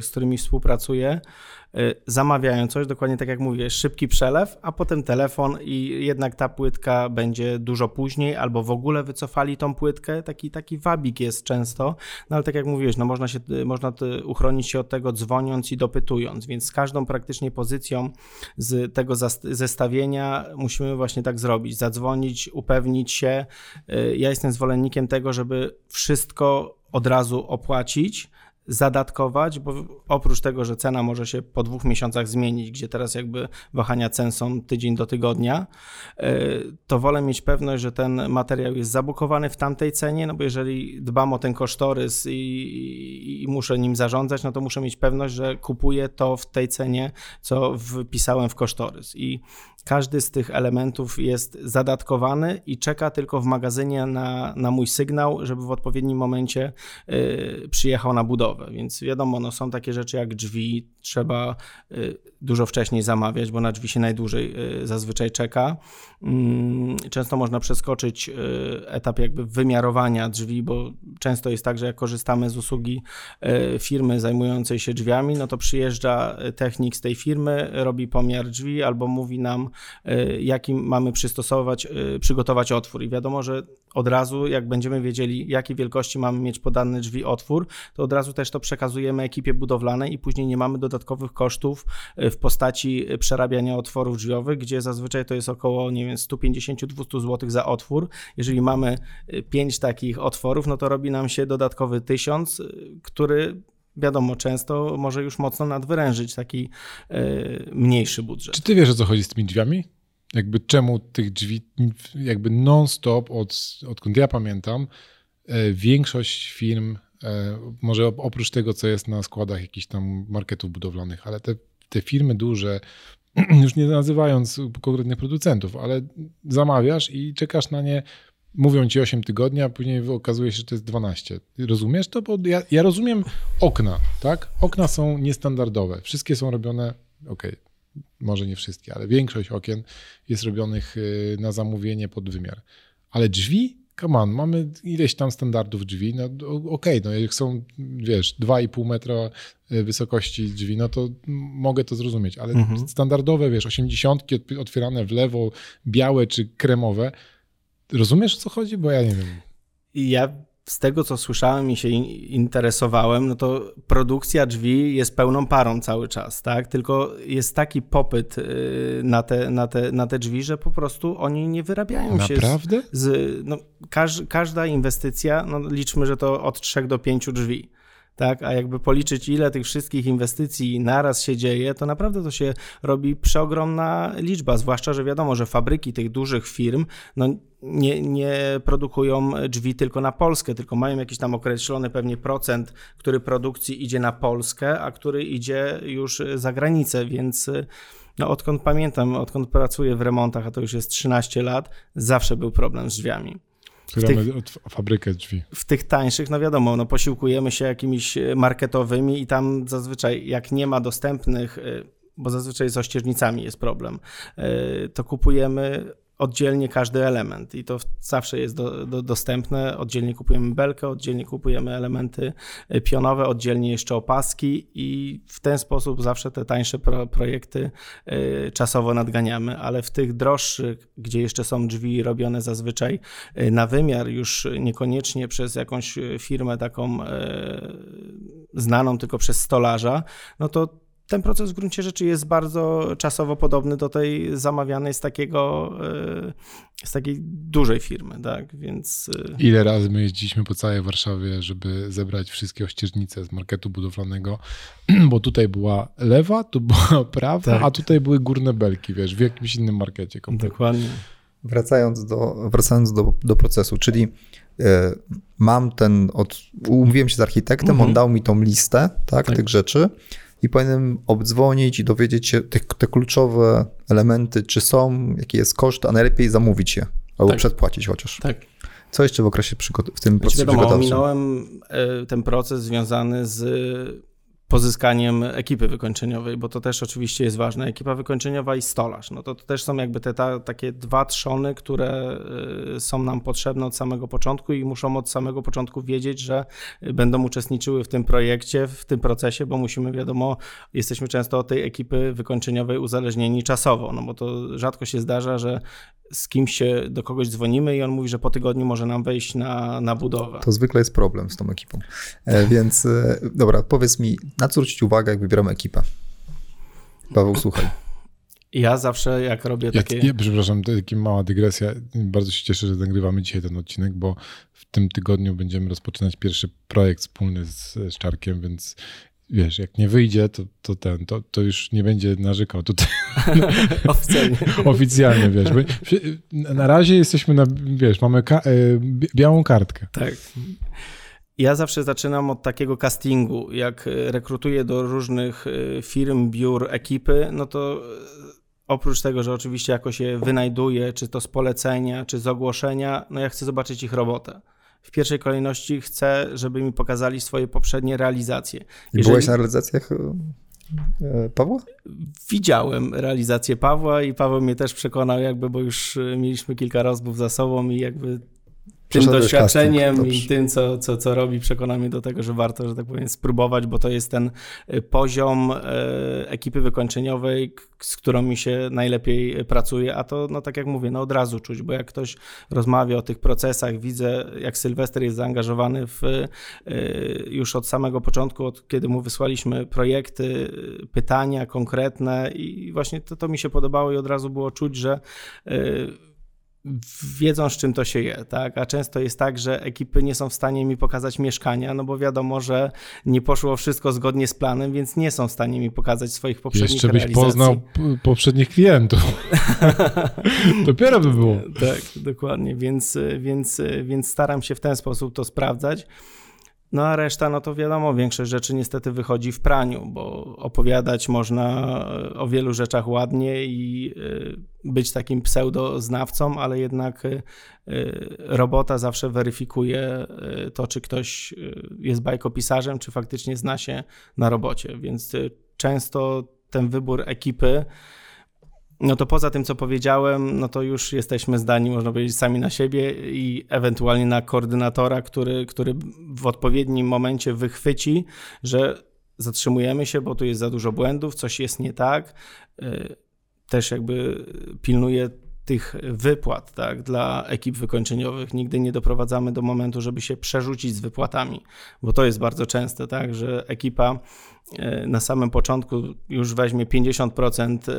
z którymi współpracuję, y, zamawiają coś, dokładnie tak jak mówię, szybki przelew, a potem telefon i jednak ta płytka będzie dużo później, albo w ogóle wycofali tą płytkę, taki, taki wabik jest często, no ale tak jak mówiłeś, no można, się, można t- uchronić się od tego dzwoniąc i dopytując, więc z każdą praktycznie pozycją z tego zestawienia musimy właśnie tak zrobić, zadzwonić, upewnić się. Y, Ja jestem zwolennikiem tego, żeby wszystko od razu opłacić, zadatkować, bo oprócz tego, że cena może się po dwóch miesiącach zmienić, gdzie teraz jakby wahania cen są tydzień do tygodnia, y, to wolę mieć pewność, że ten materiał jest zabukowany w tamtej cenie, no bo jeżeli dbam o ten kosztorys i, i, i muszę nim zarządzać, no to muszę mieć pewność, że kupuję to w tej cenie, co wpisałem w kosztorys. I każdy z tych elementów jest zadatkowany i czeka tylko w magazynie na, na mój sygnał, żeby w odpowiednim momencie y, przyjechał na budowę. Więc wiadomo, no, są takie rzeczy jak drzwi, trzeba y, dużo wcześniej zamawiać, bo na drzwi się najdłużej y, zazwyczaj czeka. Mm, Często można przeskoczyć y, etap jakby wymiarowania drzwi, bo często jest tak, że jak korzystamy z usługi y, firmy zajmującej się drzwiami, no to przyjeżdża technik z tej firmy, robi pomiar drzwi albo mówi nam, y, jaki mamy przystosować, przygotować otwór. I wiadomo, że od razu, jak będziemy wiedzieli, jakiej wielkości mamy mieć podany drzwi otwór, to od razu też to przekazujemy ekipie budowlanej i później nie mamy dodatkowych kosztów y, w postaci przerabiania otworów drzwiowych, gdzie zazwyczaj to jest około, nie wiem, 150-200 zł za otwór. Jeżeli mamy 5 takich otworów, no to robi nam się dodatkowy 1000, y, który wiadomo, często może już mocno nadwyrężyć taki mniejszy budżet. Czy ty wiesz, o co chodzi z tymi drzwiami? Jakby czemu tych drzwi, jakby non-stop, od, odkąd ja pamiętam, e, większość firm, e, może op- oprócz tego, co jest na składach jakichś tam marketów budowlanych, ale te, te firmy duże, już nie nazywając konkretnych producentów, ale zamawiasz i czekasz na nie, mówią ci 8 tygodni, a później okazuje się, że to jest 12. Rozumiesz to? Bo ja, ja rozumiem okna, tak? Okna są niestandardowe. Wszystkie są robione, okej, może nie wszystkie, ale większość okien jest robionych y, na zamówienie pod wymiar. Ale drzwi? Come on, mamy ileś tam standardów drzwi, no okej, no jak są, wiesz, 2,5 metra y, wysokości drzwi, no to mogę to zrozumieć, ale Mhm. standardowe, wiesz, 80 otwierane w lewo, białe czy kremowe, rozumiesz o co chodzi? Bo ja nie wiem. Ja z tego, co słyszałem i się in- interesowałem, no to produkcja drzwi jest pełną parą cały czas, tak? Tylko jest taki popyt y, na te, na te, na te drzwi, że po prostu oni nie wyrabiają się z, Naprawdę? z no, każ, każda inwestycja, no liczmy, że to od 3 do 5 drzwi. Tak? A jakby policzyć, ile tych wszystkich inwestycji naraz się dzieje, to naprawdę to się robi przeogromna liczba, zwłaszcza, że wiadomo, że fabryki tych dużych firm, no nie, nie produkują drzwi tylko na Polskę, tylko mają jakiś tam określony pewnie procent, który produkcji idzie na Polskę, a który idzie już za granicę, więc no odkąd pamiętam, odkąd pracuję w remontach, a to już jest 13 lat, zawsze był problem z drzwiami. Otwieramy tych, fabrykę drzwi. W tych tańszych, no wiadomo, no posiłkujemy się jakimiś marketowymi i tam zazwyczaj jak nie ma dostępnych, y, bo zazwyczaj z ościeżnicami jest problem, y, to kupujemy oddzielnie każdy element i to zawsze jest do, do, dostępne. Oddzielnie kupujemy belkę, oddzielnie kupujemy elementy e, pionowe, oddzielnie jeszcze opaski i w ten sposób zawsze te tańsze pro, projekty y, czasowo nadganiamy, ale w tych droższych, gdzie jeszcze są drzwi robione zazwyczaj y, na wymiar, już niekoniecznie przez jakąś firmę taką znaną tylko przez stolarza, no to ten proces w gruncie rzeczy jest bardzo czasowo podobny do tej zamawianej z takiego, e, z takiej dużej firmy, tak, więc... E, Ile razy my jeździliśmy po całej Warszawie, żeby zebrać wszystkie ościeżnice z marketu budowlanego, bo tutaj była lewa, tu była prawa, tak. a tutaj były górne belki, wiesz, w jakimś innym markecie. Kompletnie. Dokładnie. Wracając do, wracając do, do procesu, czyli y, mam ten, od, umówiłem się z architektem, mhm. on dał mi tą listę tak, tak. tych rzeczy, i powinienem obdzwonić i dowiedzieć się te, te kluczowe elementy, czy są, jaki jest koszt, a najlepiej zamówić je albo tak. przedpłacić chociaż. Tak. Co jeszcze w okresie w tym procesie wiadomo, przygotowczym? Ominąłem e, ten proces związany z pozyskaniem ekipy wykończeniowej, bo to też oczywiście jest ważne. Ekipa wykończeniowa i stolarz. No to, to też są jakby te ta, takie dwa trzony, które y, są nam potrzebne od samego początku i muszą od samego początku wiedzieć, że będą uczestniczyły w tym projekcie, w tym procesie, bo musimy, wiadomo, jesteśmy często od tej ekipy wykończeniowej uzależnieni czasowo, no bo to rzadko się zdarza, że z kimś się do kogoś dzwonimy i on mówi, że po tygodniu może nam wejść na, na budowę. To zwykle jest problem z tą ekipą. E, więc e, dobra, powiedz mi, na co zwrócić uwagę, jak wybieramy ekipę? Paweł, słuchaj. Ja zawsze jak robię takie... Ja, ja, przepraszam, taka mała dygresja. Bardzo się cieszę, że nagrywamy dzisiaj ten odcinek, bo w tym tygodniu będziemy rozpoczynać pierwszy projekt wspólny z Szczarkiem, więc wiesz, jak nie wyjdzie, to, to ten, to, to już nie będzie narzekał tutaj. Oficjalnie. Oficjalnie, wiesz. Na razie jesteśmy na, wiesz, mamy ka- e, białą kartkę. Tak. Ja zawsze zaczynam od takiego castingu. Jak rekrutuję do różnych e, firm, biur, ekipy, no to e, oprócz tego, że oczywiście jakoś je wynajduję, czy to z polecenia, czy z ogłoszenia, no ja chcę zobaczyć ich robotę w pierwszej kolejności chcę, żeby mi pokazali swoje poprzednie realizacje. Jeżeli... Byłeś na realizacjach e, e, Pawła? Widziałem realizację Pawła i Paweł mnie też przekonał, jakby, bo już e, mieliśmy kilka rozmów za sobą i jakby tym doświadczeniem i tym, co, co, co robi, przekona mnie do tego, że warto, że tak powiem, spróbować, bo to jest ten y, poziom y, ekipy wykończeniowej, z którą mi się najlepiej pracuje, a to, no tak jak mówię, no od razu czuć, bo jak ktoś rozmawia o tych procesach, widzę, jak Sylwester jest zaangażowany w, już od samego początku, od kiedy mu wysłaliśmy projekty, pytania konkretne i właśnie to, to mi się podobało i od razu było czuć, że wiedzą, z czym to się je, tak? A często jest tak, że ekipy nie są w stanie mi pokazać mieszkania, no bo wiadomo, że nie poszło wszystko zgodnie z planem, więc nie są w stanie mi pokazać swoich poprzednich Jeszcze byś realizacji. poznał poprzednich klientów. Dopiero by było. Tak, dokładnie, więc, więc, więc staram się w ten sposób to sprawdzać. No a reszta, no to wiadomo, większość rzeczy niestety wychodzi w praniu, bo opowiadać można e, o wielu rzeczach ładnie i e, być takim pseudoznawcą, ale jednak e, robota zawsze weryfikuje to, czy ktoś jest bajkopisarzem, czy faktycznie zna się na robocie. Więc często ten wybór ekipy no to poza tym, co powiedziałem, no to już jesteśmy zdani, można powiedzieć, sami na siebie i ewentualnie na koordynatora, który, który w odpowiednim momencie wychwyci, że zatrzymujemy się, bo tu jest za dużo błędów, coś jest nie tak. Y, też jakby pilnuje tych wypłat tak, dla ekip wykończeniowych. Nigdy nie doprowadzamy do momentu, żeby się przerzucić z wypłatami, bo to jest bardzo częste, tak, że ekipa na samym początku już weźmie 50% e,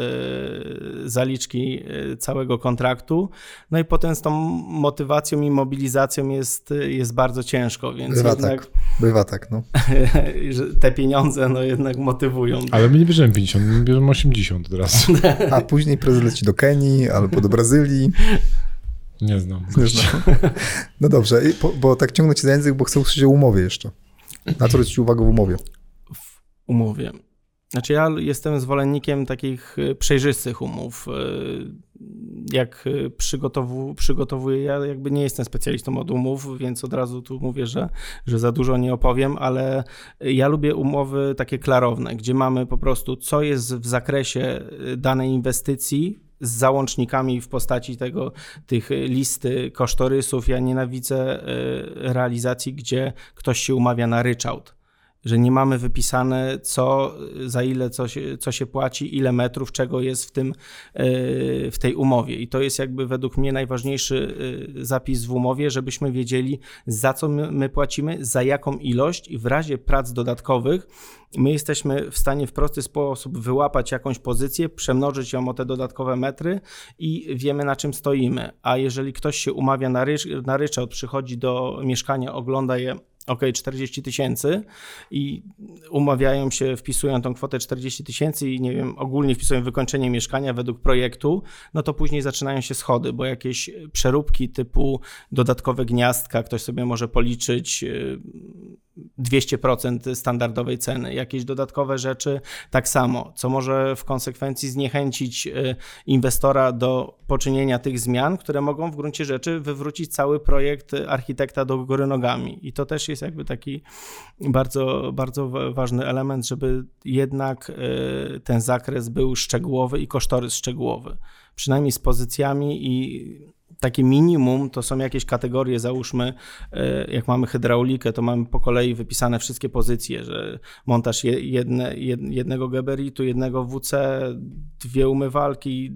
zaliczki e, całego kontraktu, no i potem z tą motywacją i mobilizacją jest, jest bardzo ciężko, więc Chyba jednak... Tak Bywa tak, no. że te pieniądze no jednak motywują. Ale my nie bierzemy 50, my bierzemy 80 teraz. A później prezes leci do Kenii albo do Brazylii. Nie znam. Nie znam. No dobrze, bo, bo tak ciągnę cię za język, bo chcę usłyszeć o umowie jeszcze. Na co zwrócić uwagę w umowie? Umowie. Znaczy ja jestem zwolennikiem takich y, przejrzystych umów. Y, jak y, przygotowu, przygotowuję, ja jakby nie jestem specjalistą od umów, więc od razu tu mówię, że, że za dużo nie opowiem, ale ja lubię umowy takie klarowne, gdzie mamy po prostu co jest w zakresie danej inwestycji, z załącznikami w postaci tego, tych listy kosztorysów. Ja nienawidzę realizacji, gdzie ktoś się umawia na ryczałt że nie mamy wypisane, co, za ile, co się, co się płaci, ile metrów, czego jest w, tym, e, w tej umowie. I to jest jakby według mnie najważniejszy e, zapis w umowie, żebyśmy wiedzieli, za co my, my płacimy, za jaką ilość i w razie prac dodatkowych my jesteśmy w stanie w prosty sposób wyłapać jakąś pozycję, przemnożyć ją o te dodatkowe metry i wiemy na czym stoimy. A jeżeli ktoś się umawia na, rycz, na ryczałt, przychodzi do mieszkania, ogląda je ok, 40 tysięcy i umawiają się, wpisują tą kwotę 40 tysięcy i nie wiem, ogólnie wpisują wykończenie mieszkania według projektu, no to później zaczynają się schody, bo jakieś przeróbki typu dodatkowe gniazdka, ktoś sobie może policzyć 200% standardowej ceny, jakieś dodatkowe rzeczy tak samo, co może w konsekwencji zniechęcić y, inwestora do poczynienia tych zmian, które mogą w gruncie rzeczy wywrócić cały projekt architekta do góry nogami. I to też jest jakby taki bardzo, bardzo ważny element, żeby jednak y, ten zakres był szczegółowy i kosztorys szczegółowy. Przynajmniej z pozycjami i takie minimum to są jakieś kategorie, załóżmy, e, jak mamy hydraulikę, to mamy po kolei wypisane wszystkie pozycje, że montaż jedne, jednego geberitu, jednego WC, dwie umywalki,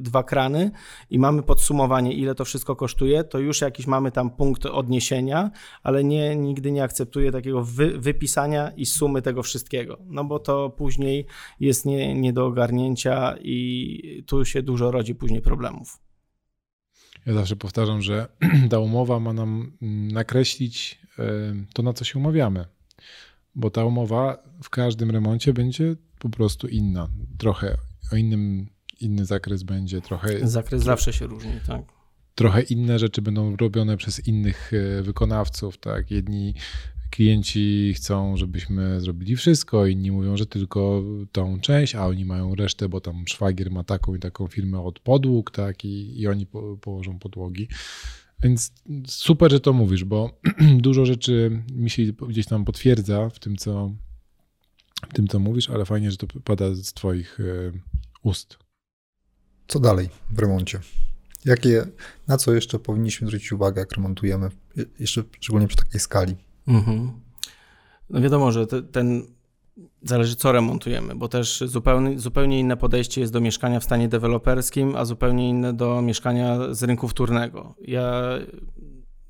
dwa krany i mamy podsumowanie, ile to wszystko kosztuje, to już jakiś mamy tam punkt odniesienia, ale nie, nigdy nie akceptuję takiego wy, wypisania i sumy tego wszystkiego, no bo to później jest nie, nie do ogarnięcia i tu się dużo rodzi później problemów. Ja zawsze powtarzam, że ta umowa ma nam mm, nakreślić to, na co się umawiamy. Bo ta umowa w każdym remoncie będzie po prostu inna. Trochę o innym, inny zakres będzie, trochę. Zakres zawsze się różni, tak. Trochę inne rzeczy będą robione przez innych e, wykonawców, tak. Jedni klienci chcą, żebyśmy zrobili wszystko, inni mówią, że tylko tą część, a oni mają resztę, bo tam szwagier ma taką i taką firmę od podłóg, tak, i, i oni po, położą podłogi. Więc super, że to mówisz, bo dużo rzeczy mi się gdzieś tam potwierdza w tym, co, w tym, co mówisz, ale fajnie, że to pada z Twoich e, ust. Co dalej w remoncie? Jakie, na co jeszcze powinniśmy zwrócić uwagę, jak remontujemy, jeszcze szczególnie przy takiej skali? Mhm. No wiadomo, że te, ten zależy co remontujemy, bo też zupełnie, zupełnie inne podejście jest do mieszkania w stanie deweloperskim, a zupełnie inne do mieszkania z rynku wtórnego. Ja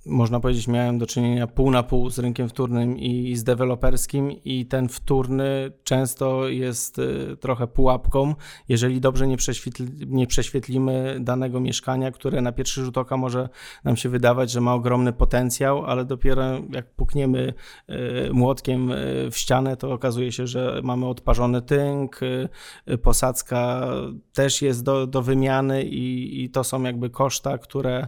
można powiedzieć, miałem do czynienia pół na pół z rynkiem wtórnym i z deweloperskim, i ten wtórny często jest y, trochę pułapką, jeżeli dobrze nie, nie prześwietlimy danego mieszkania, które na pierwszy rzut oka może nam się wydawać, że ma ogromny potencjał, ale dopiero jak pukniemy y, młotkiem y, w ścianę, to okazuje się, że mamy odparzony tynk, posadzka też jest do, do wymiany, i, i to są jakby koszta, które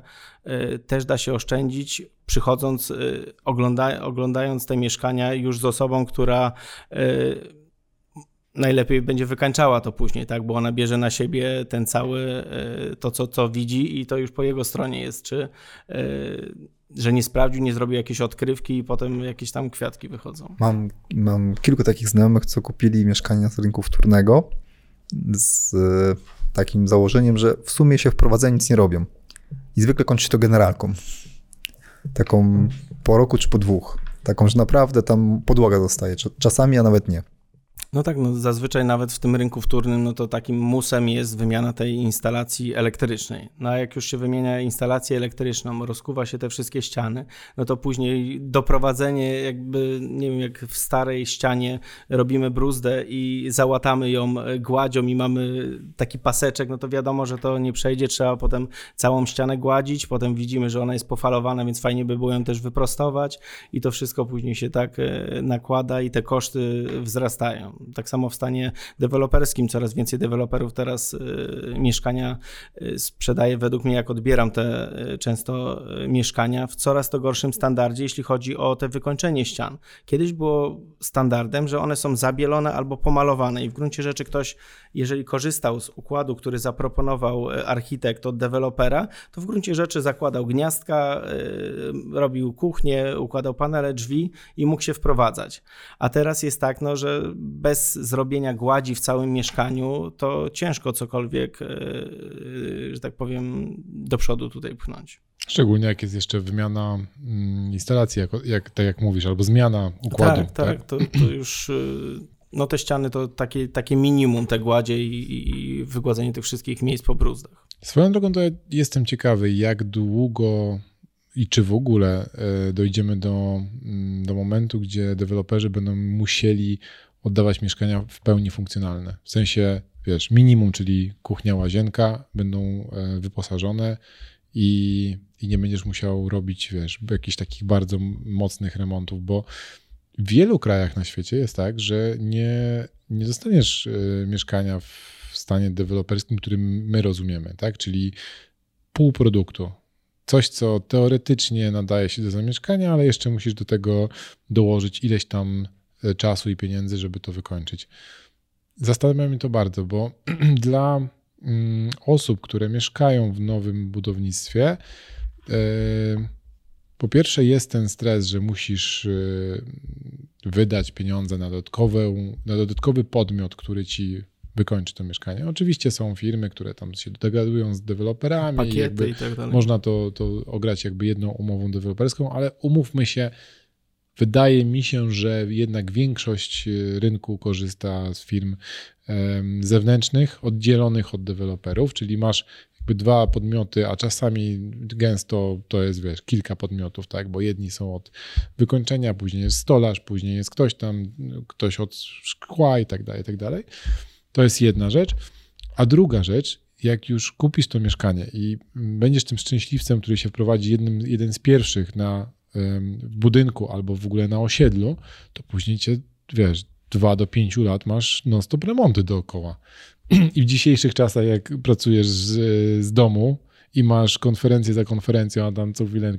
też da się oszczędzić, przychodząc, y, ogląda, oglądając te mieszkania już z osobą, która y, najlepiej będzie wykańczała to później, tak? Bo ona bierze na siebie ten cały, to co, co widzi i to już po jego stronie jest, czy że nie sprawdził, nie zrobił jakiejś odkrywki i potem jakieś tam kwiatki wychodzą. Mam, mam kilku takich znajomych, co kupili mieszkania z rynku wtórnego z takim założeniem, że w sumie się wprowadzenia nic nie robią. I zwykle kończy się to generalką. Taką po roku czy po dwóch. Taką, że naprawdę tam podłoga zostaje. Czasami, a nawet nie. No tak, no zazwyczaj nawet w tym rynku wtórnym, no to takim musem jest wymiana tej instalacji elektrycznej. No a jak już się wymienia instalację elektryczną, rozkuwa się te wszystkie ściany, no to później doprowadzenie jakby, nie wiem, jak w starej ścianie robimy bruzdę i załatamy ją gładzią i mamy taki paseczek, no to wiadomo, że to nie przejdzie, trzeba potem całą ścianę gładzić, potem widzimy, że ona jest pofalowana, więc fajnie by było ją też wyprostować i to wszystko później się tak e, nakłada i te koszty wzrastają. Tak samo w stanie deweloperskim coraz więcej deweloperów teraz y, mieszkania y, sprzedaje według mnie, jak odbieram te y, często mieszkania, w coraz to gorszym standardzie, jeśli chodzi o te wykończenie ścian. Kiedyś było standardem, że one są zabielone albo pomalowane i w gruncie rzeczy ktoś, jeżeli korzystał z układu, który zaproponował architekt od dewelopera, to w gruncie rzeczy zakładał gniazdka, robił kuchnię, układał panele, drzwi i mógł się wprowadzać. A teraz jest tak, no, że bez zrobienia gładzi w całym mieszkaniu, to ciężko cokolwiek, e, że tak powiem, do przodu tutaj pchnąć. Szczególnie jak jest jeszcze wymiana mm, instalacji, jak, jak, tak jak mówisz, albo zmiana układu. Tak, tak, tak? To, to, już e, no te ściany to takie, takie minimum te gładzie i, i wygładzenie tych wszystkich miejsc po bruzdach. Swoją drogą to jestem ciekawy, jak długo i czy w ogóle e, dojdziemy do, mm, do momentu, gdzie deweloperzy będą musieli oddawać mieszkania w pełni funkcjonalne. W sensie, wiesz, minimum, czyli kuchnia, łazienka będą e, wyposażone i, i nie będziesz musiał robić, wiesz, jakichś takich bardzo mocnych remontów, bo w wielu krajach na świecie jest tak, że nie, nie dostaniesz e, mieszkania w stanie deweloperskim, którym my rozumiemy, tak? Czyli pół produktu. Coś, co teoretycznie nadaje się do zamieszkania, ale jeszcze musisz do tego dołożyć ileś tam czasu i pieniędzy, żeby to wykończyć. Zastanawia mnie to bardzo, bo dla mm, osób, które mieszkają w nowym budownictwie, e, po pierwsze jest ten stres, że musisz e, wydać pieniądze na, na dodatkowy podmiot, który ci wykończy to mieszkanie. Oczywiście są firmy, które tam się dogadują z deweloperami. Pakiety i, i tak dalej. Można to, to ograć jakby jedną umową deweloperską, ale umówmy się, Wydaje mi się, że jednak większość e, rynku korzysta z firm zewnętrznych, oddzielonych od deweloperów, czyli masz jakby dwa podmioty, a czasami gęsto to jest, wiesz, kilka podmiotów, tak, bo jedni są od wykończenia, później jest stolarz, później jest ktoś tam, ktoś od szkła i tak dalej, i tak dalej. To jest jedna rzecz. A druga rzecz, jak już kupisz to mieszkanie i będziesz tym szczęśliwcem, który się wprowadzi jednym, jeden z pierwszych na w budynku albo w ogóle na osiedlu, to później cię, wiesz, dwa do pięciu lat masz non-stop remonty dookoła. I w dzisiejszych czasach, jak pracujesz z, z domu i masz konferencję za konferencją, a tam co chwilę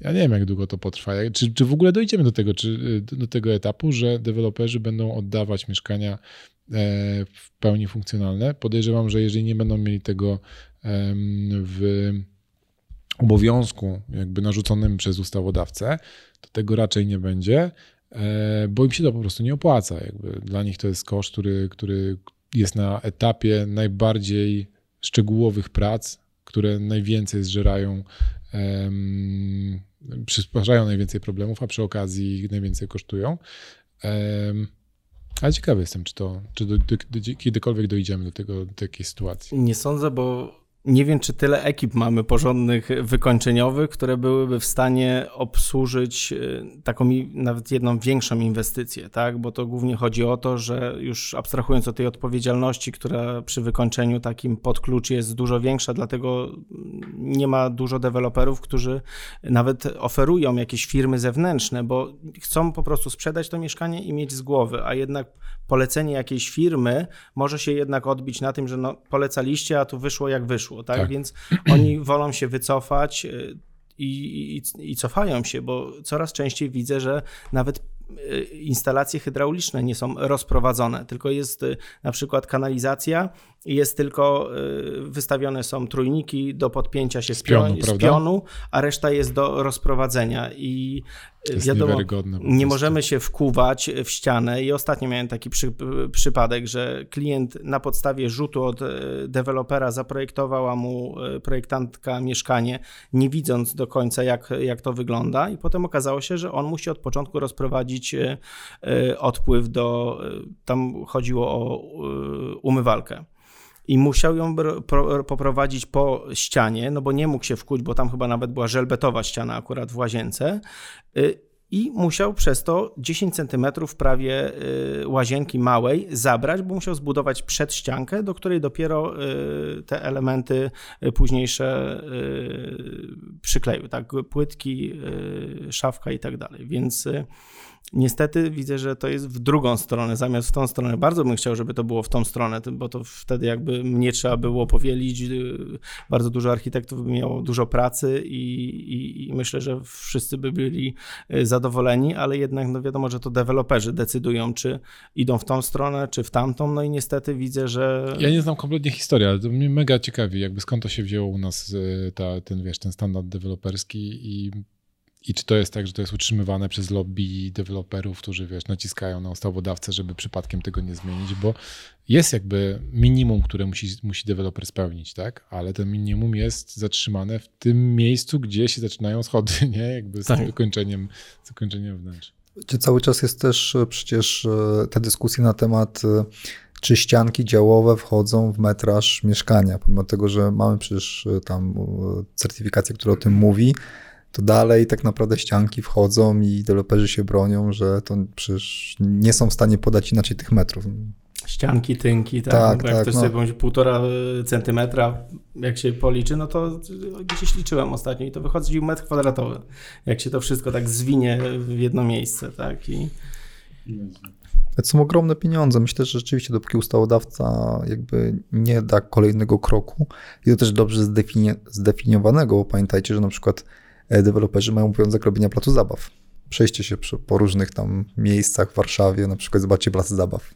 ja nie wiem, jak długo to potrwa. Czy, czy w ogóle dojdziemy do tego, czy, do tego etapu, że deweloperzy będą oddawać mieszkania e, w pełni funkcjonalne? Podejrzewam, że jeżeli nie będą mieli tego w obowiązku jakby narzuconym przez ustawodawcę, to tego raczej nie będzie, e, bo im się to po prostu nie opłaca. Jakby dla nich to jest koszt, który, który jest na etapie najbardziej szczegółowych prac, które najwięcej zżerają, um, przysparzają najwięcej problemów, a przy okazji najwięcej kosztują. Um, ale ciekawy jestem, czy to, czy do, do, do, kiedykolwiek dojdziemy do, tego, do takiej sytuacji. Nie sądzę, bo nie wiem, czy tyle ekip mamy porządnych, wykończeniowych, które byłyby w stanie obsłużyć y, taką nawet jedną większą inwestycję, tak? Bo to głównie chodzi o to, że już abstrahując od tej odpowiedzialności, która przy wykończeniu takim pod klucz jest dużo większa, dlatego nie ma dużo deweloperów, którzy nawet oferują jakieś firmy zewnętrzne, bo chcą po prostu sprzedać to mieszkanie i mieć z głowy, a jednak polecenie jakiejś firmy może się jednak odbić na tym, że no, polecaliście, a tu wyszło jak wyszło, tak? tak. Więc oni wolą się wycofać y, i, i, i cofają się, bo coraz częściej widzę, że nawet y, instalacje hydrauliczne nie są rozprowadzone, tylko jest y, na przykład kanalizacja jest tylko wystawione są trójniki do podpięcia się z pionu, z pionu, a reszta jest do rozprowadzenia i wiadomo, nie możemy się wkuwać w ścianę i ostatnio miałem taki przy, przypadek, że klient na podstawie rzutu od e, dewelopera zaprojektowała mu e, projektantka mieszkanie, nie widząc do końca jak, jak to wygląda. I potem okazało się, że on musi od początku rozprowadzić prowadzić odpływ do, tam chodziło o umywalkę i musiał ją poprowadzić po ścianie, no bo nie mógł się wkuć, bo tam chyba nawet była żelbetowa ściana akurat w łazience i musiał przez to 10 centymetrów prawie y, łazienki małej zabrać, bo musiał zbudować przedściankę, do której dopiero y, te elementy y, późniejsze przykleił, tak, płytki, szafka i tak dalej, więc Niestety widzę, że to jest w drugą stronę, zamiast w tą stronę. Bardzo bym chciał, żeby to było w tą stronę, bo to wtedy jakby mnie trzeba było powielić. Bardzo dużo architektów by miało dużo pracy i, i, i myślę, że wszyscy by byli e, zadowoleni, ale jednak no wiadomo, że to deweloperzy decydują, czy idą w tą stronę, czy w tamtą. No i niestety widzę, że... Ja nie znam kompletnie historii, ale to mnie mega ciekawi, jakby skąd to się wzięło u nas, e, ta, ten, wiesz, ten standard deweloperski i i czy to jest tak, że to jest utrzymywane przez lobby deweloperów, którzy wiesz, naciskają na ustawodawcę, żeby przypadkiem tego nie zmienić, bo jest jakby minimum, które musi, musi deweloper spełnić, tak? Ale to minimum jest zatrzymane w tym miejscu, gdzie się zaczynają schody, nie? Jakby z tak. wykończeniem, z wykończeniem wnętrz. Cały czas jest też e, przecież e, ta dyskusja na temat e, czy ścianki działowe wchodzą w metraż mieszkania, pomimo tego, że mamy przecież tam certyfikację, która o tym mówi, to dalej tak naprawdę ścianki wchodzą i deweloperzy się bronią, że to przecież nie są w stanie podać inaczej tych metrów. Ścianki, tynki, tak? tak jak tak, ktoś no. sobie pomyśli półtora centymetra, jak się policzy, no to gdzieś liczyłem ostatnio i to wychodzi metr kwadratowy, jak się to wszystko tak zwinie w jedno miejsce, tak? I... To są ogromne pieniądze. Myślę, że rzeczywiście dopóki ustawodawca jakby nie da kolejnego kroku i to też dobrze zdefiniowanego, bo pamiętajcie, że na przykład E, deweloperzy mają obowiązek robienia placu zabaw. Przejście się po różnych tam miejscach w Warszawie, na przykład zobaczcie plac zabaw.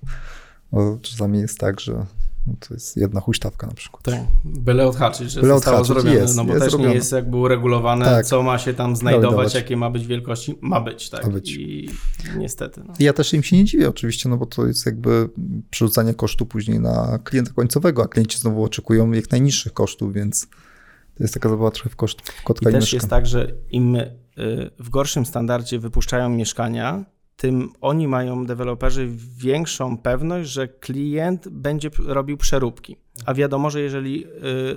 Bo czasami jest tak, że no to jest jedna huśtawka na przykład. Tak, byle odhaczyć, że byle zostało odhaczyć, zrobione, jest, no bo jest też zrobione. nie jest jakby uregulowane, tak. co ma się tam znajdować, jakie ma być wielkości, ma być, tak. Ma być. I niestety. No. Ja też im się nie dziwię oczywiście, no bo to jest jakby przerzucanie kosztu później na klienta końcowego, a klienci znowu oczekują jak najniższych kosztów, więc to jest taka zabawa trochę w koszt kotka i, i też jest tak, że im y, w gorszym standardzie wypuszczają mieszkania, tym oni mają, deweloperzy, większą pewność, że klient będzie robił przeróbki. A wiadomo, że jeżeli y,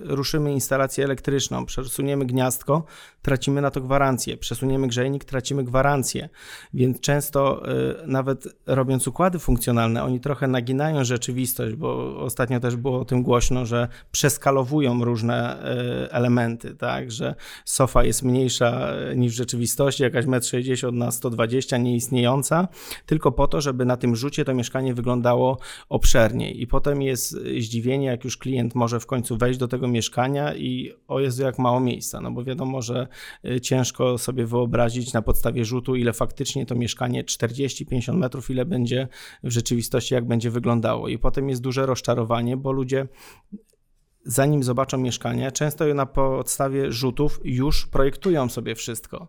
ruszymy instalację elektryczną, przesuniemy gniazdko, tracimy na to gwarancję, przesuniemy grzejnik, tracimy gwarancję. Więc często y, nawet robiąc układy funkcjonalne, oni trochę naginają rzeczywistość, bo ostatnio też było o tym głośno, że przeskalowują różne y, elementy, tak, że sofa jest mniejsza niż w rzeczywistości, jakaś 1,60 m na 120 nieistniejąca, tylko po to, żeby na tym rzucie to mieszkanie wyglądało obszerniej. I potem jest zdziwienie, jak już klient może w końcu wejść do tego mieszkania i o Jezu, jak mało miejsca, no bo wiadomo, że y, ciężko sobie wyobrazić na podstawie rzutu, ile faktycznie to mieszkanie 40-50 metrów, ile będzie w rzeczywistości, jak będzie wyglądało. I potem jest duże rozczarowanie, bo ludzie zanim zobaczą mieszkanie, często na podstawie rzutów już projektują sobie wszystko.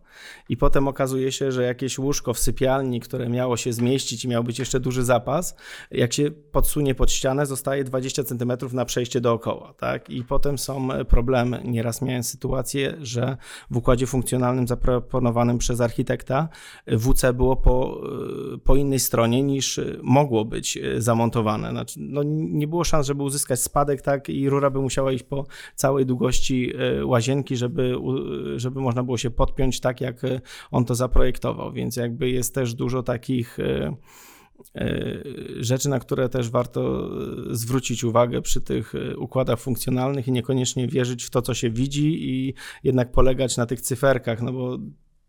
I potem okazuje się, że jakieś łóżko w sypialni, które miało się zmieścić i miał być jeszcze duży zapas, jak się podsunie pod ścianę, zostaje 20 cm na przejście dookoła. Tak? I potem są problemy. Nieraz miałem sytuację, że w układzie funkcjonalnym zaproponowanym przez architekta WC było po, po innej stronie niż mogło być zamontowane. Znaczy, no, nie było szans, żeby uzyskać spadek tak i rura by musiała iść po całej długości e, łazienki, żeby, żeby można było się podpiąć tak, jak e, on to zaprojektował. Więc jakby jest też dużo takich e, rzeczy, na które też warto zwrócić uwagę przy tych układach funkcjonalnych i niekoniecznie wierzyć w to, co się widzi i jednak polegać na tych cyferkach, no bo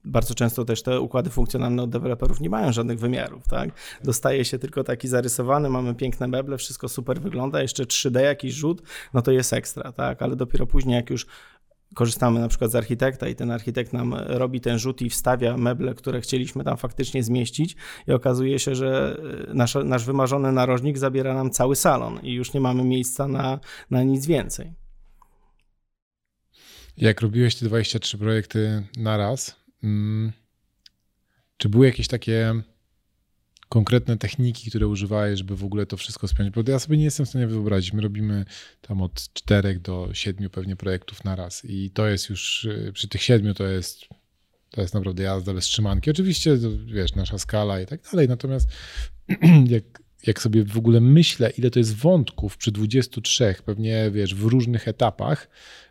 bardzo często też te układy funkcjonalne od deweloperów nie mają żadnych wymiarów, tak? Dostaje się tylko taki zarysowany, mamy piękne meble, wszystko super wygląda, jeszcze 3D jakiś rzut, no to jest ekstra, tak? Ale dopiero później jak już korzystamy na przykład z architekta i ten architekt nam robi ten rzut i wstawia meble, które chcieliśmy tam faktycznie zmieścić i okazuje się, że nasz, nasz wymarzony narożnik zabiera nam cały salon i już nie mamy miejsca na, na nic więcej. Jak robiłeś te 23 projekty na raz. Czy były jakieś takie konkretne techniki, które używałeś, żeby w ogóle to wszystko spiąć? Bo ja sobie nie jestem w stanie wyobrazić. My robimy tam od czterech do siedmiu pewnie projektów na raz i to jest już, y, przy tych siedmiu to jest to jest naprawdę jazda bez trzymanki. Oczywiście, wiesz, nasza skala i tak dalej, natomiast jak, jak sobie w ogóle myślę, ile to jest wątków przy 23, pewnie, wiesz, w różnych etapach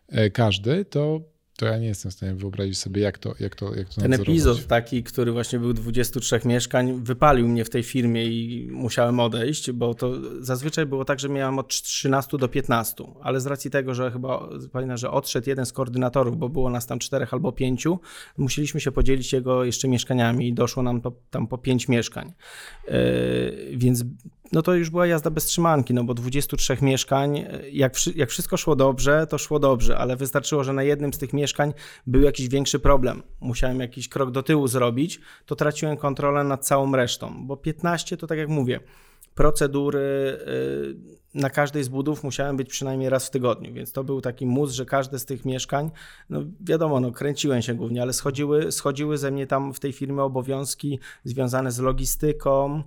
e, każdy, to to ja nie jestem w stanie wyobrazić sobie, jak to jak to, jak to Ten nadzorować. epizod taki, który właśnie był 23 mieszkań, wypalił mnie w tej firmie i musiałem odejść, bo to zazwyczaj było tak, że miałem od 13 do 15, ale z racji tego, że chyba pamiętam, że odszedł jeden z koordynatorów, bo było nas tam czterech albo pięciu, musieliśmy się podzielić jego jeszcze mieszkaniami i doszło nam po, tam po pięć mieszkań. Yy, więc no to już była jazda bez trzymanki, no bo 23 mieszkań, jak, jak wszystko szło dobrze, to szło dobrze, ale wystarczyło, że na jednym z tych mieszkań był jakiś większy problem. Musiałem jakiś krok do tyłu zrobić, to traciłem kontrolę nad całą resztą, bo 15 to tak jak mówię, procedury y, na każdej z budów musiałem być przynajmniej raz w tygodniu, więc to był taki mus, że każde z tych mieszkań, no wiadomo, no kręciłem się głównie, ale schodziły, schodziły ze mnie tam w tej firmie obowiązki związane z logistyką,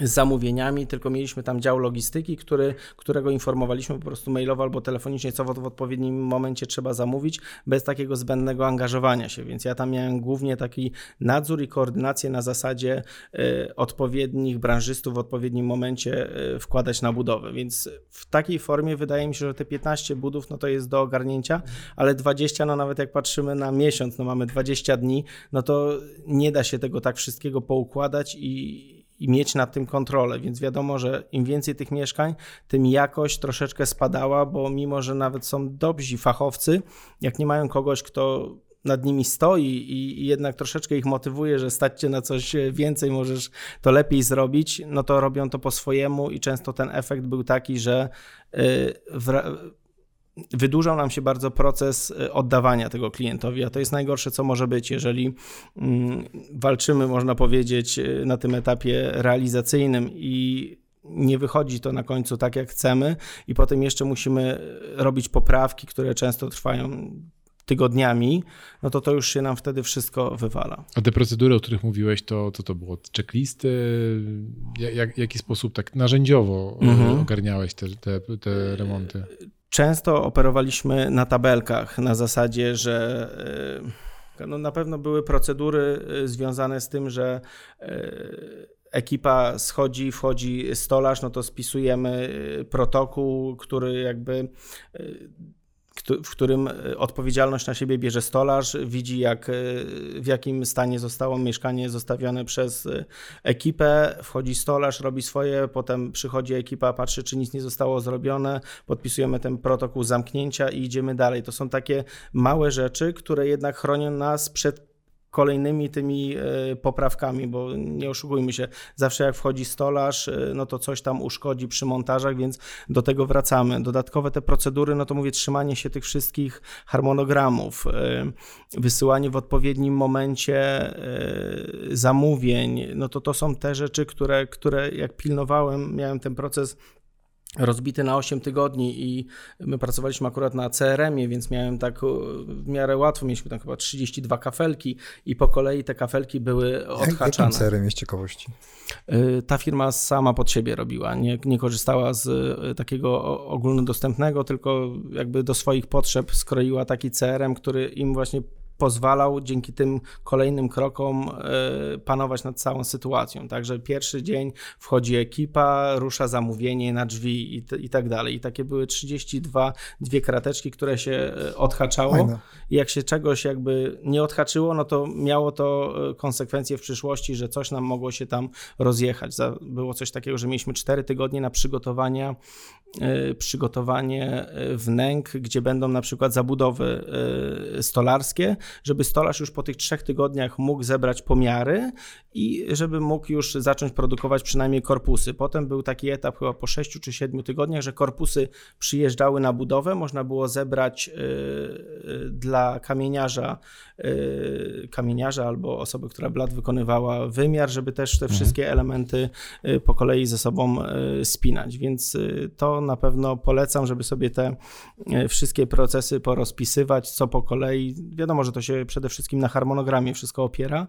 z zamówieniami, tylko mieliśmy tam dział logistyki, który, którego informowaliśmy po prostu mailowo albo telefonicznie, co w, odpowiednim momencie trzeba zamówić, bez takiego zbędnego angażowania się. Więc ja tam miałem głównie taki nadzór i koordynację na zasadzie y, odpowiednich branżystów w odpowiednim momencie y, wkładać na budowę. Więc w takiej formie wydaje mi się, że te 15 budów no to jest do ogarnięcia, ale 20, no nawet jak patrzymy na miesiąc, no mamy 20 dni, no to nie da się tego tak wszystkiego poukładać i i mieć nad tym kontrolę, więc wiadomo, że im więcej tych mieszkań, tym jakość troszeczkę spadała, bo mimo, że nawet są dobrzy fachowcy, jak nie mają kogoś, kto nad nimi stoi i, jednak troszeczkę ich motywuje, że stać cię na coś więcej, możesz to lepiej zrobić, no to robią to po swojemu i często ten efekt był taki, że w, wydłużał nam się bardzo proces y, oddawania tego klientowi, a to jest najgorsze, co może być, jeżeli mm, walczymy, można powiedzieć, y, na tym etapie realizacyjnym i nie wychodzi to na końcu tak, jak chcemy, i potem jeszcze musimy y, robić poprawki, które często trwają tygodniami, no to to już się nam wtedy wszystko wywala. A te procedury, o których mówiłeś, to co to, to było? Checklisty? Jak, jaki sposób tak narzędziowo mhm. ogarniałeś te, te, te remonty? Często operowaliśmy na tabelkach na zasadzie, że e, no na pewno były procedury e, związane z tym, że e, ekipa schodzi, wchodzi stolarz, no to spisujemy protokół, który jakby w którym e, odpowiedzialność na siebie bierze stolarz, widzi jak, e, w jakim stanie zostało mieszkanie zostawione przez e, ekipę, wchodzi stolarz, robi swoje, potem przychodzi ekipa, patrzy czy nic nie zostało zrobione, podpisujemy ten protokół zamknięcia i idziemy dalej. To są takie małe rzeczy, które jednak chronią nas przed kolejnymi tymi e, poprawkami, bo nie oszukujmy się, zawsze jak wchodzi stolarz, e, no to coś tam uszkodzi przy montażach, więc do tego wracamy. Dodatkowe te procedury, no to mówię, trzymanie się tych wszystkich harmonogramów, e, wysyłanie w odpowiednim momencie zamówień, no to to są te rzeczy, które, które jak pilnowałem, miałem ten proces rozbity na 8 tygodni i my pracowaliśmy akurat na CRM-ie, więc miałem tak w miarę łatwo, mieliśmy tam chyba 32 kafelki i po kolei te kafelki były odhaczane. Jakim CRM jest ciekawości? Y, ta firma sama pod siebie robiła, nie, nie korzystała z y, takiego ogólnodostępnego, tylko jakby do swoich potrzeb skroiła taki CRM, który im właśnie pozwalał dzięki tym kolejnym krokom e, panować nad całą sytuacją. Także pierwszy dzień wchodzi ekipa, rusza zamówienie na drzwi i, i tak dalej. I takie były 32, dwie krateczki, które się e, odhaczało. Fajne. I jak się czegoś jakby nie odhaczyło, no to miało to e, konsekwencje w przyszłości, że coś nam mogło się tam rozjechać. Było coś takiego, że mieliśmy 4 tygodnie na przygotowania, przygotowanie wnęk, gdzie będą na przykład zabudowy stolarskie, żeby stolarz już po tych trzech tygodniach mógł zebrać pomiary i żeby mógł już zacząć produkować przynajmniej korpusy. Potem był taki etap chyba po sześciu czy siedmiu tygodniach, że korpusy przyjeżdżały na budowę, można było zebrać dla kamieniarza, kamieniarza albo osoby, która blat wykonywała wymiar, żeby też te mhm. wszystkie elementy yy, po kolei ze sobą spinać. Więc to na pewno polecam, żeby sobie te wszystkie procesy porozpisywać, co po kolei. Wiadomo, że to się przede wszystkim na harmonogramie wszystko opiera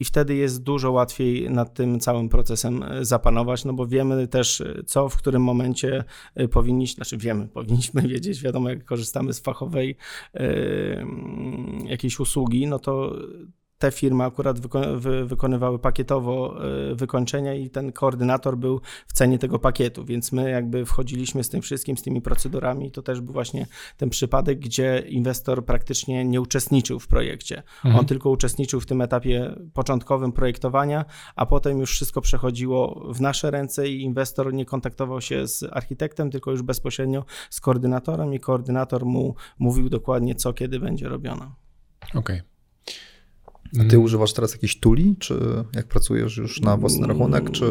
i wtedy jest dużo łatwiej nad tym całym procesem zapanować, no bo wiemy też, co w którym momencie powinniśmy, znaczy wiemy, powinniśmy wiedzieć, wiadomo, jak korzystamy z fachowej jakiejś usługi, no to te firmy akurat wyko wy wykonywały pakietowo y, wykończenia i ten koordynator był w cenie tego pakietu, więc my jakby wchodziliśmy z tym wszystkim, z tymi procedurami. To też był właśnie ten przypadek, gdzie inwestor praktycznie nie uczestniczył w projekcie. Mhm. On tylko uczestniczył w tym etapie początkowym projektowania, a potem już wszystko przechodziło w nasze ręce i inwestor nie kontaktował się z architektem, tylko już bezpośrednio z koordynatorem i koordynator mu mówił dokładnie, co kiedy będzie robione. Okej. Okay. A ty mm. używasz teraz jakiejś tuli, czy jak pracujesz już na własny rachunek, czy...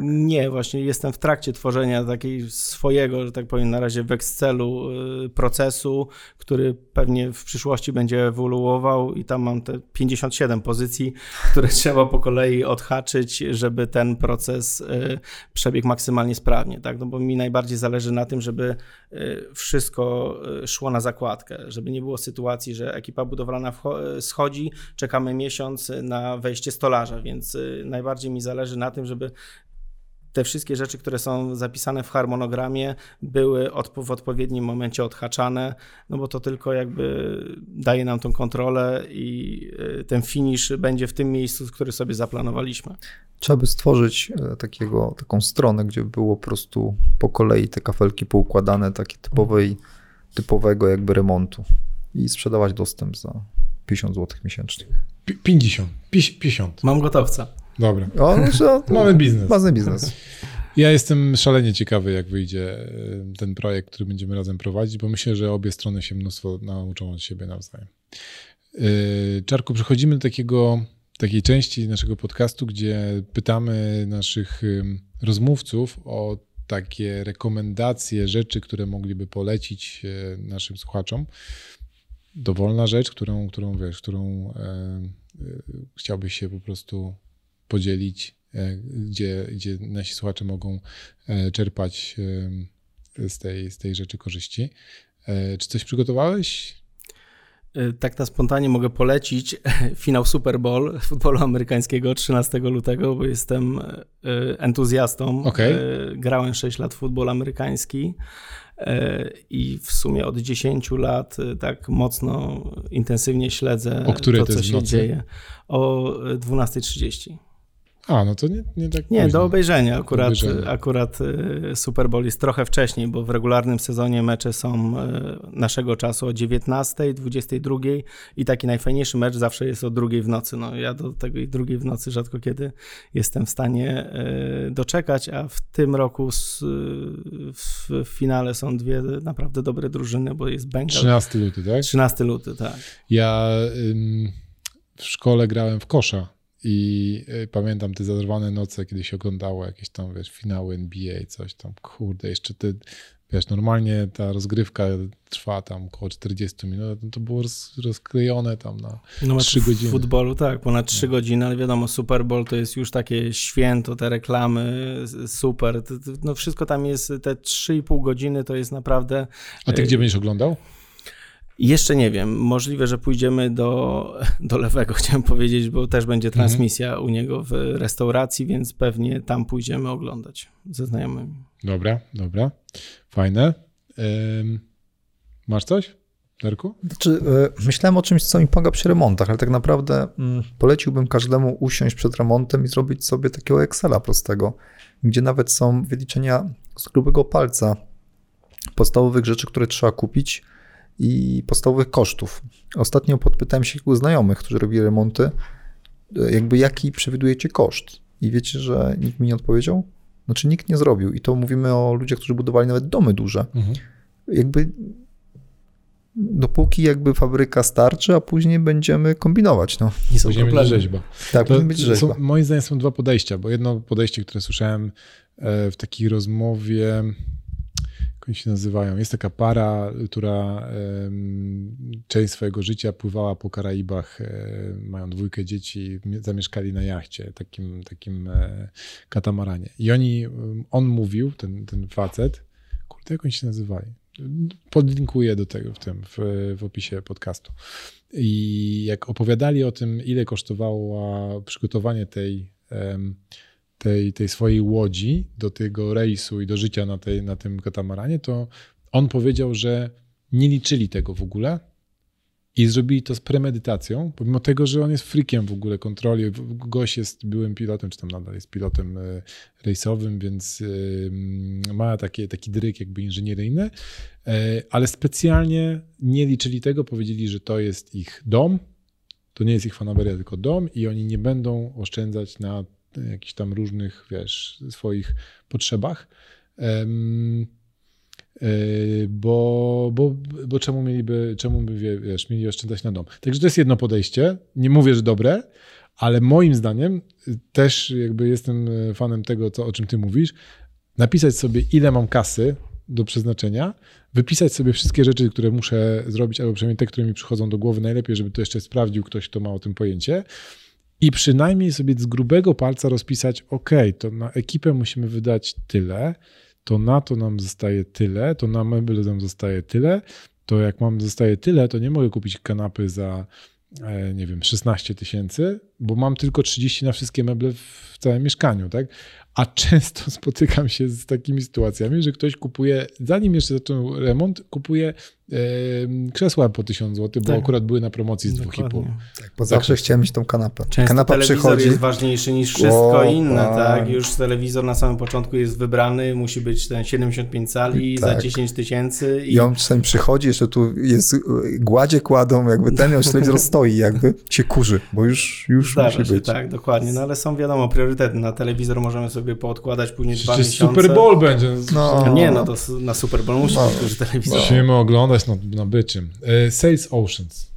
Nie, właśnie jestem w trakcie tworzenia takiej swojego, że tak powiem, na razie w Excelu y, procesu, który pewnie w przyszłości będzie ewoluował i tam mam te 57 pozycji, które trzeba po kolei odhaczyć, żeby ten proces y, przebiegł maksymalnie sprawnie, tak? No bo mi najbardziej zależy na tym, żeby y, wszystko szło na zakładkę, żeby nie było sytuacji, że ekipa budowlana schodzi, czekamy miesiąc, miesiąc na wejście stolarza, więc y, najbardziej mi zależy na tym, żeby te wszystkie rzeczy, które są zapisane w harmonogramie, były w odpowiednim momencie odhaczane, no bo to tylko jakby daje nam tą kontrolę i y, ten finish będzie w tym miejscu, który sobie zaplanowaliśmy. Trzeba by stworzyć e, takiego, taką stronę, gdzie by było po prostu po kolei te kafelki poukładane, takie typowej, typowego jakby remontu i sprzedawać dostęp za 50 zł miesięcznie. 50. 50. Mam gotowca. Dobra. O, no, Mamy biznes. Mamy biznes. Ja jestem szalenie ciekawy, jak wyjdzie e, ten projekt, który będziemy razem prowadzić, bo myślę, że obie strony się mnóstwo nauczą od siebie nawzajem. E, Czarku, przechodzimy do takiego, takiej części naszego podcastu, gdzie pytamy naszych rozmówców o takie rekomendacje, rzeczy, które mogliby polecić e, naszym słuchaczom dowolna rzecz, którą, którą wiesz, którą e, e, chciałbyś się po prostu podzielić, e, gdzie, gdzie nasi słuchacze mogą czerpać z tej, z tej rzeczy korzyści. Czy coś przygotowałeś? Tak na spontanie mogę polecić finał Super Bowl futbolu amerykańskiego 13 lutego, bo jestem entuzjastą. Okay. Grałem 6 lat w futbol amerykański. E, i w sumie od 10 lat e, tak mocno, intensywnie śledzę o której to, co to się dzieje. O 12.30. A, no to nie, nie tak Nie, późno. do obejrzenia. Akurat, obejrzenia. akurat y, Super Bowl jest trochę wcześniej, bo w regularnym sezonie mecze są y, naszego czasu o 19, 22 i taki najfajniejszy mecz zawsze jest o drugiej w nocy. No, ja do tej drugiej w nocy rzadko kiedy jestem w stanie y, doczekać, a w tym roku w, finale są dwie naprawdę dobre drużyny, bo jest Bengal. 13 luty, tak? 13 luty, tak. Ja w szkole grałem w kosza i y, pamiętam te zarwane noce, kiedy się oglądało jakieś tam, wiesz, finały NBA, coś tam, kurde, jeszcze ty, wiesz, normalnie ta rozgrywka trwa tam około 40 minut, no to było roz, rozklejone tam na no, 3 godziny. W futbolu tak, ponad 3 no. godziny, ale wiadomo, Super Bowl to jest już takie święto, te reklamy, super, no wszystko tam jest, te 3,5 godziny to jest naprawdę... A ty gdzie y, będziesz oglądał? Jeszcze nie wiem. Możliwe, że pójdziemy do, do lewego, chciałem powiedzieć, bo też będzie mhm. transmisja mhm. u niego w restauracji, więc pewnie tam pójdziemy oglądać ze znajomymi. Dobra, dobra. Fajne. masz coś, Darku? Znaczy, e, myślałem o czymś, co mi pomaga przy remontach, ale tak naprawdę mm, poleciłbym każdemu usiąść przed remontem i zrobić sobie takiego Excela prostego, gdzie nawet są wyliczenia z grubego palca podstawowych rzeczy, które trzeba kupić i podstawowych kosztów. Ostatnio podpytałem się u znajomych, którzy robili remonty, jakby jaki przewidujecie koszt. I wiecie, że nikt mi nie odpowiedział? Znaczy nikt nie zrobił. I to mówimy o ludziach, którzy budowali nawet domy duże. Mhm. Jakby dopóki jakby fabryka starczy, a później będziemy kombinować. No. Nie są później będzie rzeźba. Tak, to, być rzeźba. Są, moim zdaniem są dwa podejścia, bo jedno podejście, które słyszałem e, w takiej rozmowie oni się nazywają. Jest taka para, która część swojego życia pływała po Karaibach, mają dwójkę dzieci, zamieszkali na jachcie, takim, takim e, katamaranie. I oni, on mówił, ten, ten facet, Jak oni się nazywali? Podlinkuję do tego w tym, w, w opisie podcastu. I jak opowiadali o tym, ile kosztowało przygotowanie tej, tej, tej swojej łodzi do tego rejsu i do życia na, tej, na tym katamaranie, to on powiedział, że nie liczyli tego w ogóle i zrobili to z premedytacją, pomimo tego, że on jest frikiem w ogóle kontroli. Gość jest byłym pilotem, czy tam nadal jest pilotem e, rejsowym, więc e, ma takie, taki dryk jakby inżynieryjny, e, ale specjalnie nie liczyli tego, powiedzieli, że to jest ich dom, to nie jest ich fanaberia, tylko dom i oni nie będą oszczędzać na jakichś tam różnych, wiesz, swoich potrzebach. Yy, bo, bo, bo czemu mieliby, czemu by, wiesz, mieli oszczędzać na dom. Także to jest jedno podejście. Nie mówię, że dobre, ale moim zdaniem też jakby jestem fanem tego, co, o czym ty mówisz. Napisać sobie, ile mam kasy do przeznaczenia, wypisać sobie wszystkie rzeczy, które muszę zrobić, albo przynajmniej te, które mi przychodzą do głowy, najlepiej, żeby to jeszcze sprawdził ktoś, kto ma o tym pojęcie. I przynajmniej sobie z grubego palca rozpisać, ok, to na ekipę musimy wydać tyle, to na to nam zostaje tyle, to na meble nam zostaje tyle, to jak mam zostaje tyle, to nie mogę kupić kanapy za e, nie wiem, 16 tysięcy, bo mam tylko 30 na wszystkie meble w całym mieszkaniu, tak? A często spotykam się z takimi sytuacjami, że ktoś kupuje, zanim jeszcze zaczął remont, kupuje krzesła po 1000 zł, bo tak. akurat były na promocji z 2,5. Tak, bo zawsze tak. chciałem mieć tą kanapę. Często Kanapa telewizor przychodzi... jest ważniejszy niż wszystko o, inne, a... tak? Już telewizor na samym początku jest wybrany, musi być ten 75 cali tak. za 10 tysięcy. I... I on czasem przychodzi, jeszcze tu jest, gładzie kładą, jakby ten już telewizor stoi, jakby się kurzy, bo już, już Zdarza musi się, być. Tak, dokładnie, no ale są wiadomo priorytety. Na telewizor możemy sobie poodkładać później dwa miesiące. Super Bowl będzie. No. Nie, no to na Super Bowl musi no. być telewizor. Musimy oglądać na, na byczym. E, Sales Oceans.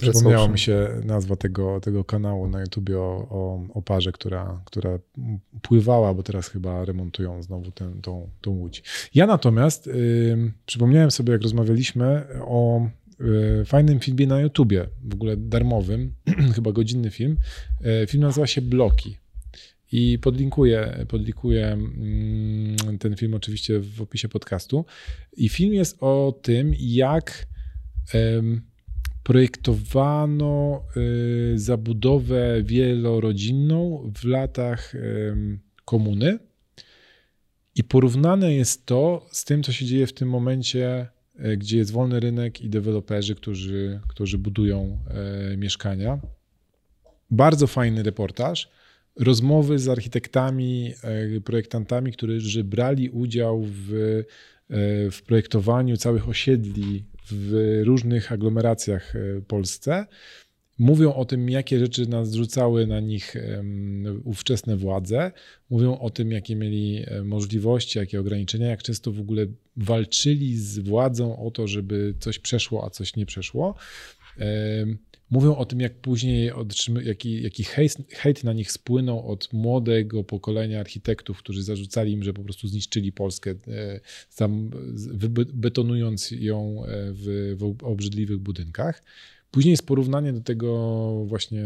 przypomniała mi się nazwa tego, tego kanału na YouTubie o, o, o, parze, która, która pływała, bo teraz chyba remontują znowu tę, tą, tą łódź. Ja natomiast y, przypomniałem sobie, jak rozmawialiśmy o fajnym filmie na YouTubie, w ogóle darmowym, chyba godzinny film. Y, film nazywa się Bloki. I podlinkuję, podlinkuję mm, ten film oczywiście w opisie podcastu. I film jest o tym, jak projektowano y, zabudowę wielorodzinną w latach komuny. I porównane jest to z tym, co się dzieje w tym momencie, e, gdzie jest wolny rynek i deweloperzy, którzy, którzy budują e, mieszkania. Bardzo fajny reportaż rozmowy z architektami, e, projektantami, którzy brali udział w, e, w projektowaniu całych osiedli w różnych aglomeracjach e, w Polsce. Mówią o tym, jakie rzeczy nas zrzucały na nich ówczesne władze. Mówią o tym, jakie mieli możliwości, jakie ograniczenia, jak często w ogóle walczyli z władzą o to, żeby coś przeszło, a coś nie przeszło. Mówią o tym, jak później jaki, jaki hejt, hejt na nich spłynął od młodego pokolenia architektów, którzy zarzucali im, że po prostu zniszczyli Polskę, e, tam betonując ją e, w, w obrzydliwych budynkach. Później jest porównanie do tego właśnie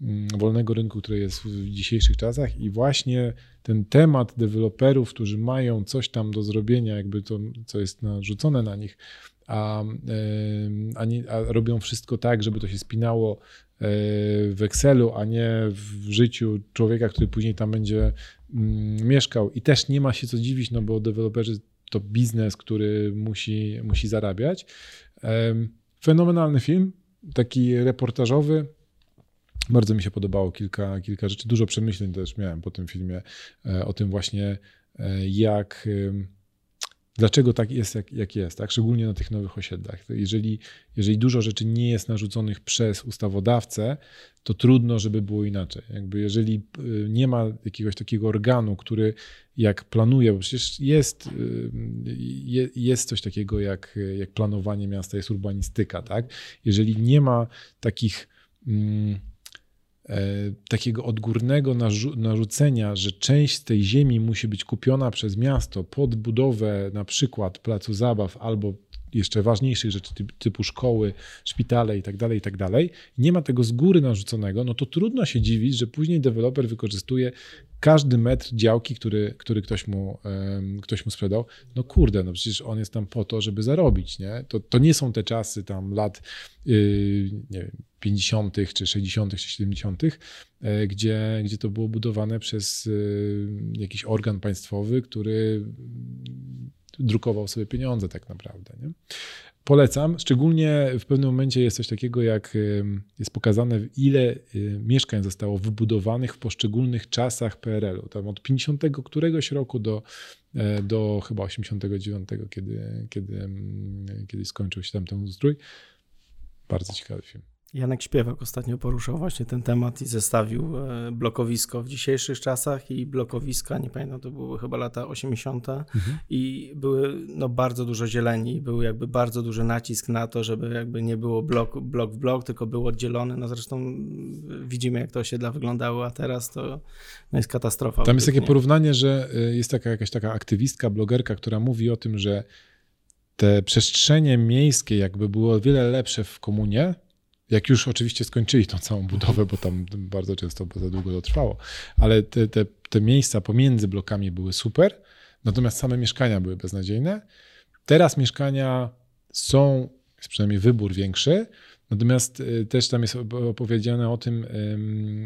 mm, wolnego rynku, który jest w dzisiejszych czasach i właśnie ten temat deweloperów, którzy mają coś tam do zrobienia, jakby to, co jest narzucone na nich, a, a, nie, a robią wszystko tak, żeby to się spinało e, w Excelu, a nie w życiu człowieka, który później tam będzie mm, mieszkał. I też nie ma się co dziwić, no bo deweloperzy to biznes, który musi, musi zarabiać. Fenomenalny film, taki reportażowy. Bardzo mi się podobało kilka, kilka rzeczy. Dużo przemyśleń też miałem po tym filmie e, o tym właśnie, e, jak dlaczego tak jest, jak, jak jest, tak? szczególnie na tych nowych osiedlach. Jeżeli, jeżeli dużo rzeczy nie jest narzuconych przez ustawodawcę, to trudno, żeby było inaczej. Jakby jeżeli y, nie ma jakiegoś takiego organu, który jak planuje, bo przecież jest, y, jest coś takiego jak, jak planowanie miasta, jest urbanistyka, tak? Jeżeli nie ma takich mm, takiego odgórnego narzu narzucenia, że część tej ziemi musi być kupiona przez miasto pod budowę na przykład placu zabaw albo jeszcze ważniejszych rzeczy typu szkoły, szpitale itd., tak itd., tak nie ma tego z góry narzuconego, no to trudno się dziwić, że później deweloper wykorzystuje każdy metr działki, który, który ktoś, mu, ktoś mu sprzedał, no kurde, no przecież on jest tam po to, żeby zarobić, nie? To, to nie są te czasy tam lat yy, nie wiem, 50. czy 60. czy 70., e, gdzie, gdzie to było budowane przez y, jakiś organ państwowy, który drukował sobie pieniądze tak naprawdę. Nie? Polecam, szczególnie w pewnym momencie jest coś takiego, jak jest pokazane, ile y, mieszkań zostało wybudowanych w poszczególnych czasach PRL-u. Tam od 50 któregoś roku do, e, do chyba 89, kiedy, kiedy, kiedy skończył się tam ten ustrój. Bardzo ciekawy film. Janek Śpiewak ostatnio poruszał właśnie ten temat i zestawił e, blokowisko w dzisiejszych czasach i blokowiska, nie pamiętam, to były chyba lata 80. Mhm. i były no, bardzo dużo zieleni, był jakby bardzo duży nacisk na to, żeby jakby nie było blok, blok w blok, tylko był oddzielony. No zresztą widzimy, jak to osiedla wyglądały, a teraz to no, jest katastrofa. Tam jest takie porównanie, że e, jest taka jakaś taka aktywistka, blogerka, która mówi o tym, że te przestrzenie miejskie jakby było o wiele lepsze w komunie, jak już oczywiście skończyli tą całą budowę, bo tam bardzo często za długo to trwało, ale te, te, te miejsca pomiędzy blokami były super, natomiast same mieszkania były beznadziejne. Teraz mieszkania są, jest przynajmniej wybór większy, Natomiast y, też tam jest opowiedziane o tym,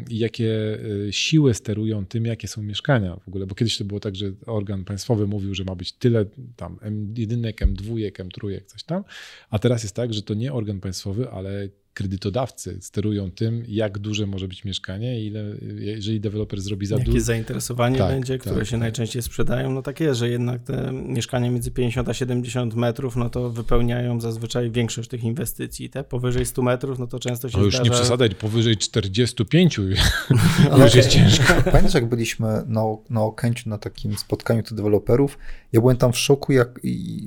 jakie y, siły sterują tym, jakie są mieszkania w ogóle, bo kiedyś to było tak, że organ państwowy mówił, że ma być tyle tam M1, M2, M3, coś tam, a teraz jest tak, że to nie organ państwowy, ale kredytodawcy sterują tym, jak duże może być mieszkanie, ile, jeżeli deweloper zrobi za dużo. Jakie zainteresowanie tak, będzie, które tak, się tak. najczęściej sprzedają. No tak jest, że jednak te mieszkania między 50 a 70 metrów, no to wypełniają zazwyczaj większość tych inwestycji. Te powyżej 100 metrów, no to często się no już zdarza... nie przesadzać, powyżej 45 już jest ciężko. Pamiętasz, jak byliśmy na, na Okęciu na takim spotkaniu tych deweloperów? Ja byłem tam w szoku, jak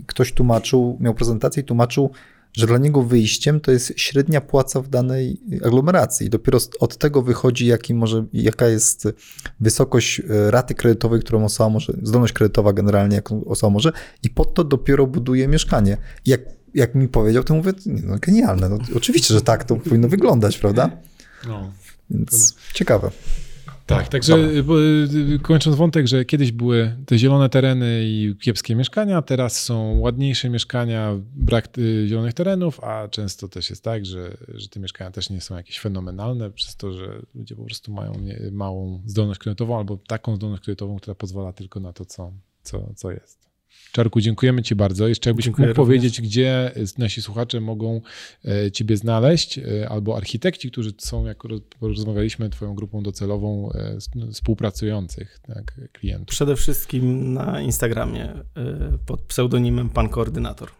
ktoś tłumaczył, miał prezentację i tłumaczył, że dla niego wyjściem to jest średnia płaca w danej aglomeracji. Dopiero od tego wychodzi, jaki może, jaka jest wysokość e, raty kredytowej, którą osoba może, zdolność kredytowa generalnie, jaką osoba może, i pod to dopiero buduje mieszkanie. Jak, jak mi powiedział, to mówię, no genialne. No, oczywiście, że tak to powinno wyglądać, prawda? No. Więc ciekawe. Tak, także y, kończąc wątek, że kiedyś były te zielone tereny i kiepskie mieszkania, teraz są ładniejsze mieszkania, brak y, zielonych terenów, a często też jest tak, że, że te mieszkania też nie są jakieś fenomenalne, przez to, że ludzie po prostu mają małą zdolność kredytową albo taką zdolność kredytową, która pozwala tylko na to, co, co, co jest. Czarku, dziękujemy Ci bardzo. Jeszcze jakbyś Dziękuję mógł również. powiedzieć, gdzie nasi słuchacze mogą e, Ciebie znaleźć, e, albo architekci, którzy są, jak rozmawialiśmy, Twoją grupą docelową e, współpracujących tak, klientów. Przede wszystkim na Instagramie pod pseudonimem Pan Koordynator.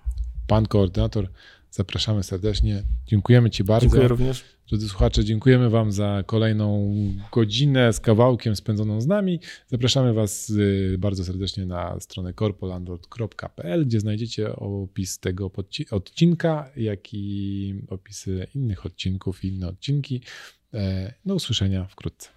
Pan Koordynator. Zapraszamy serdecznie. Dziękujemy Ci bardzo. Dziękuję również. Drodzy słuchacze, dziękujemy Wam za kolejną godzinę z kawałkiem spędzoną z nami. Zapraszamy Was y, bardzo serdecznie na stronę corpolandlord.pl, gdzie znajdziecie opis tego odcinka, jak i opisy innych odcinków i inne odcinki. E, do usłyszenia wkrótce.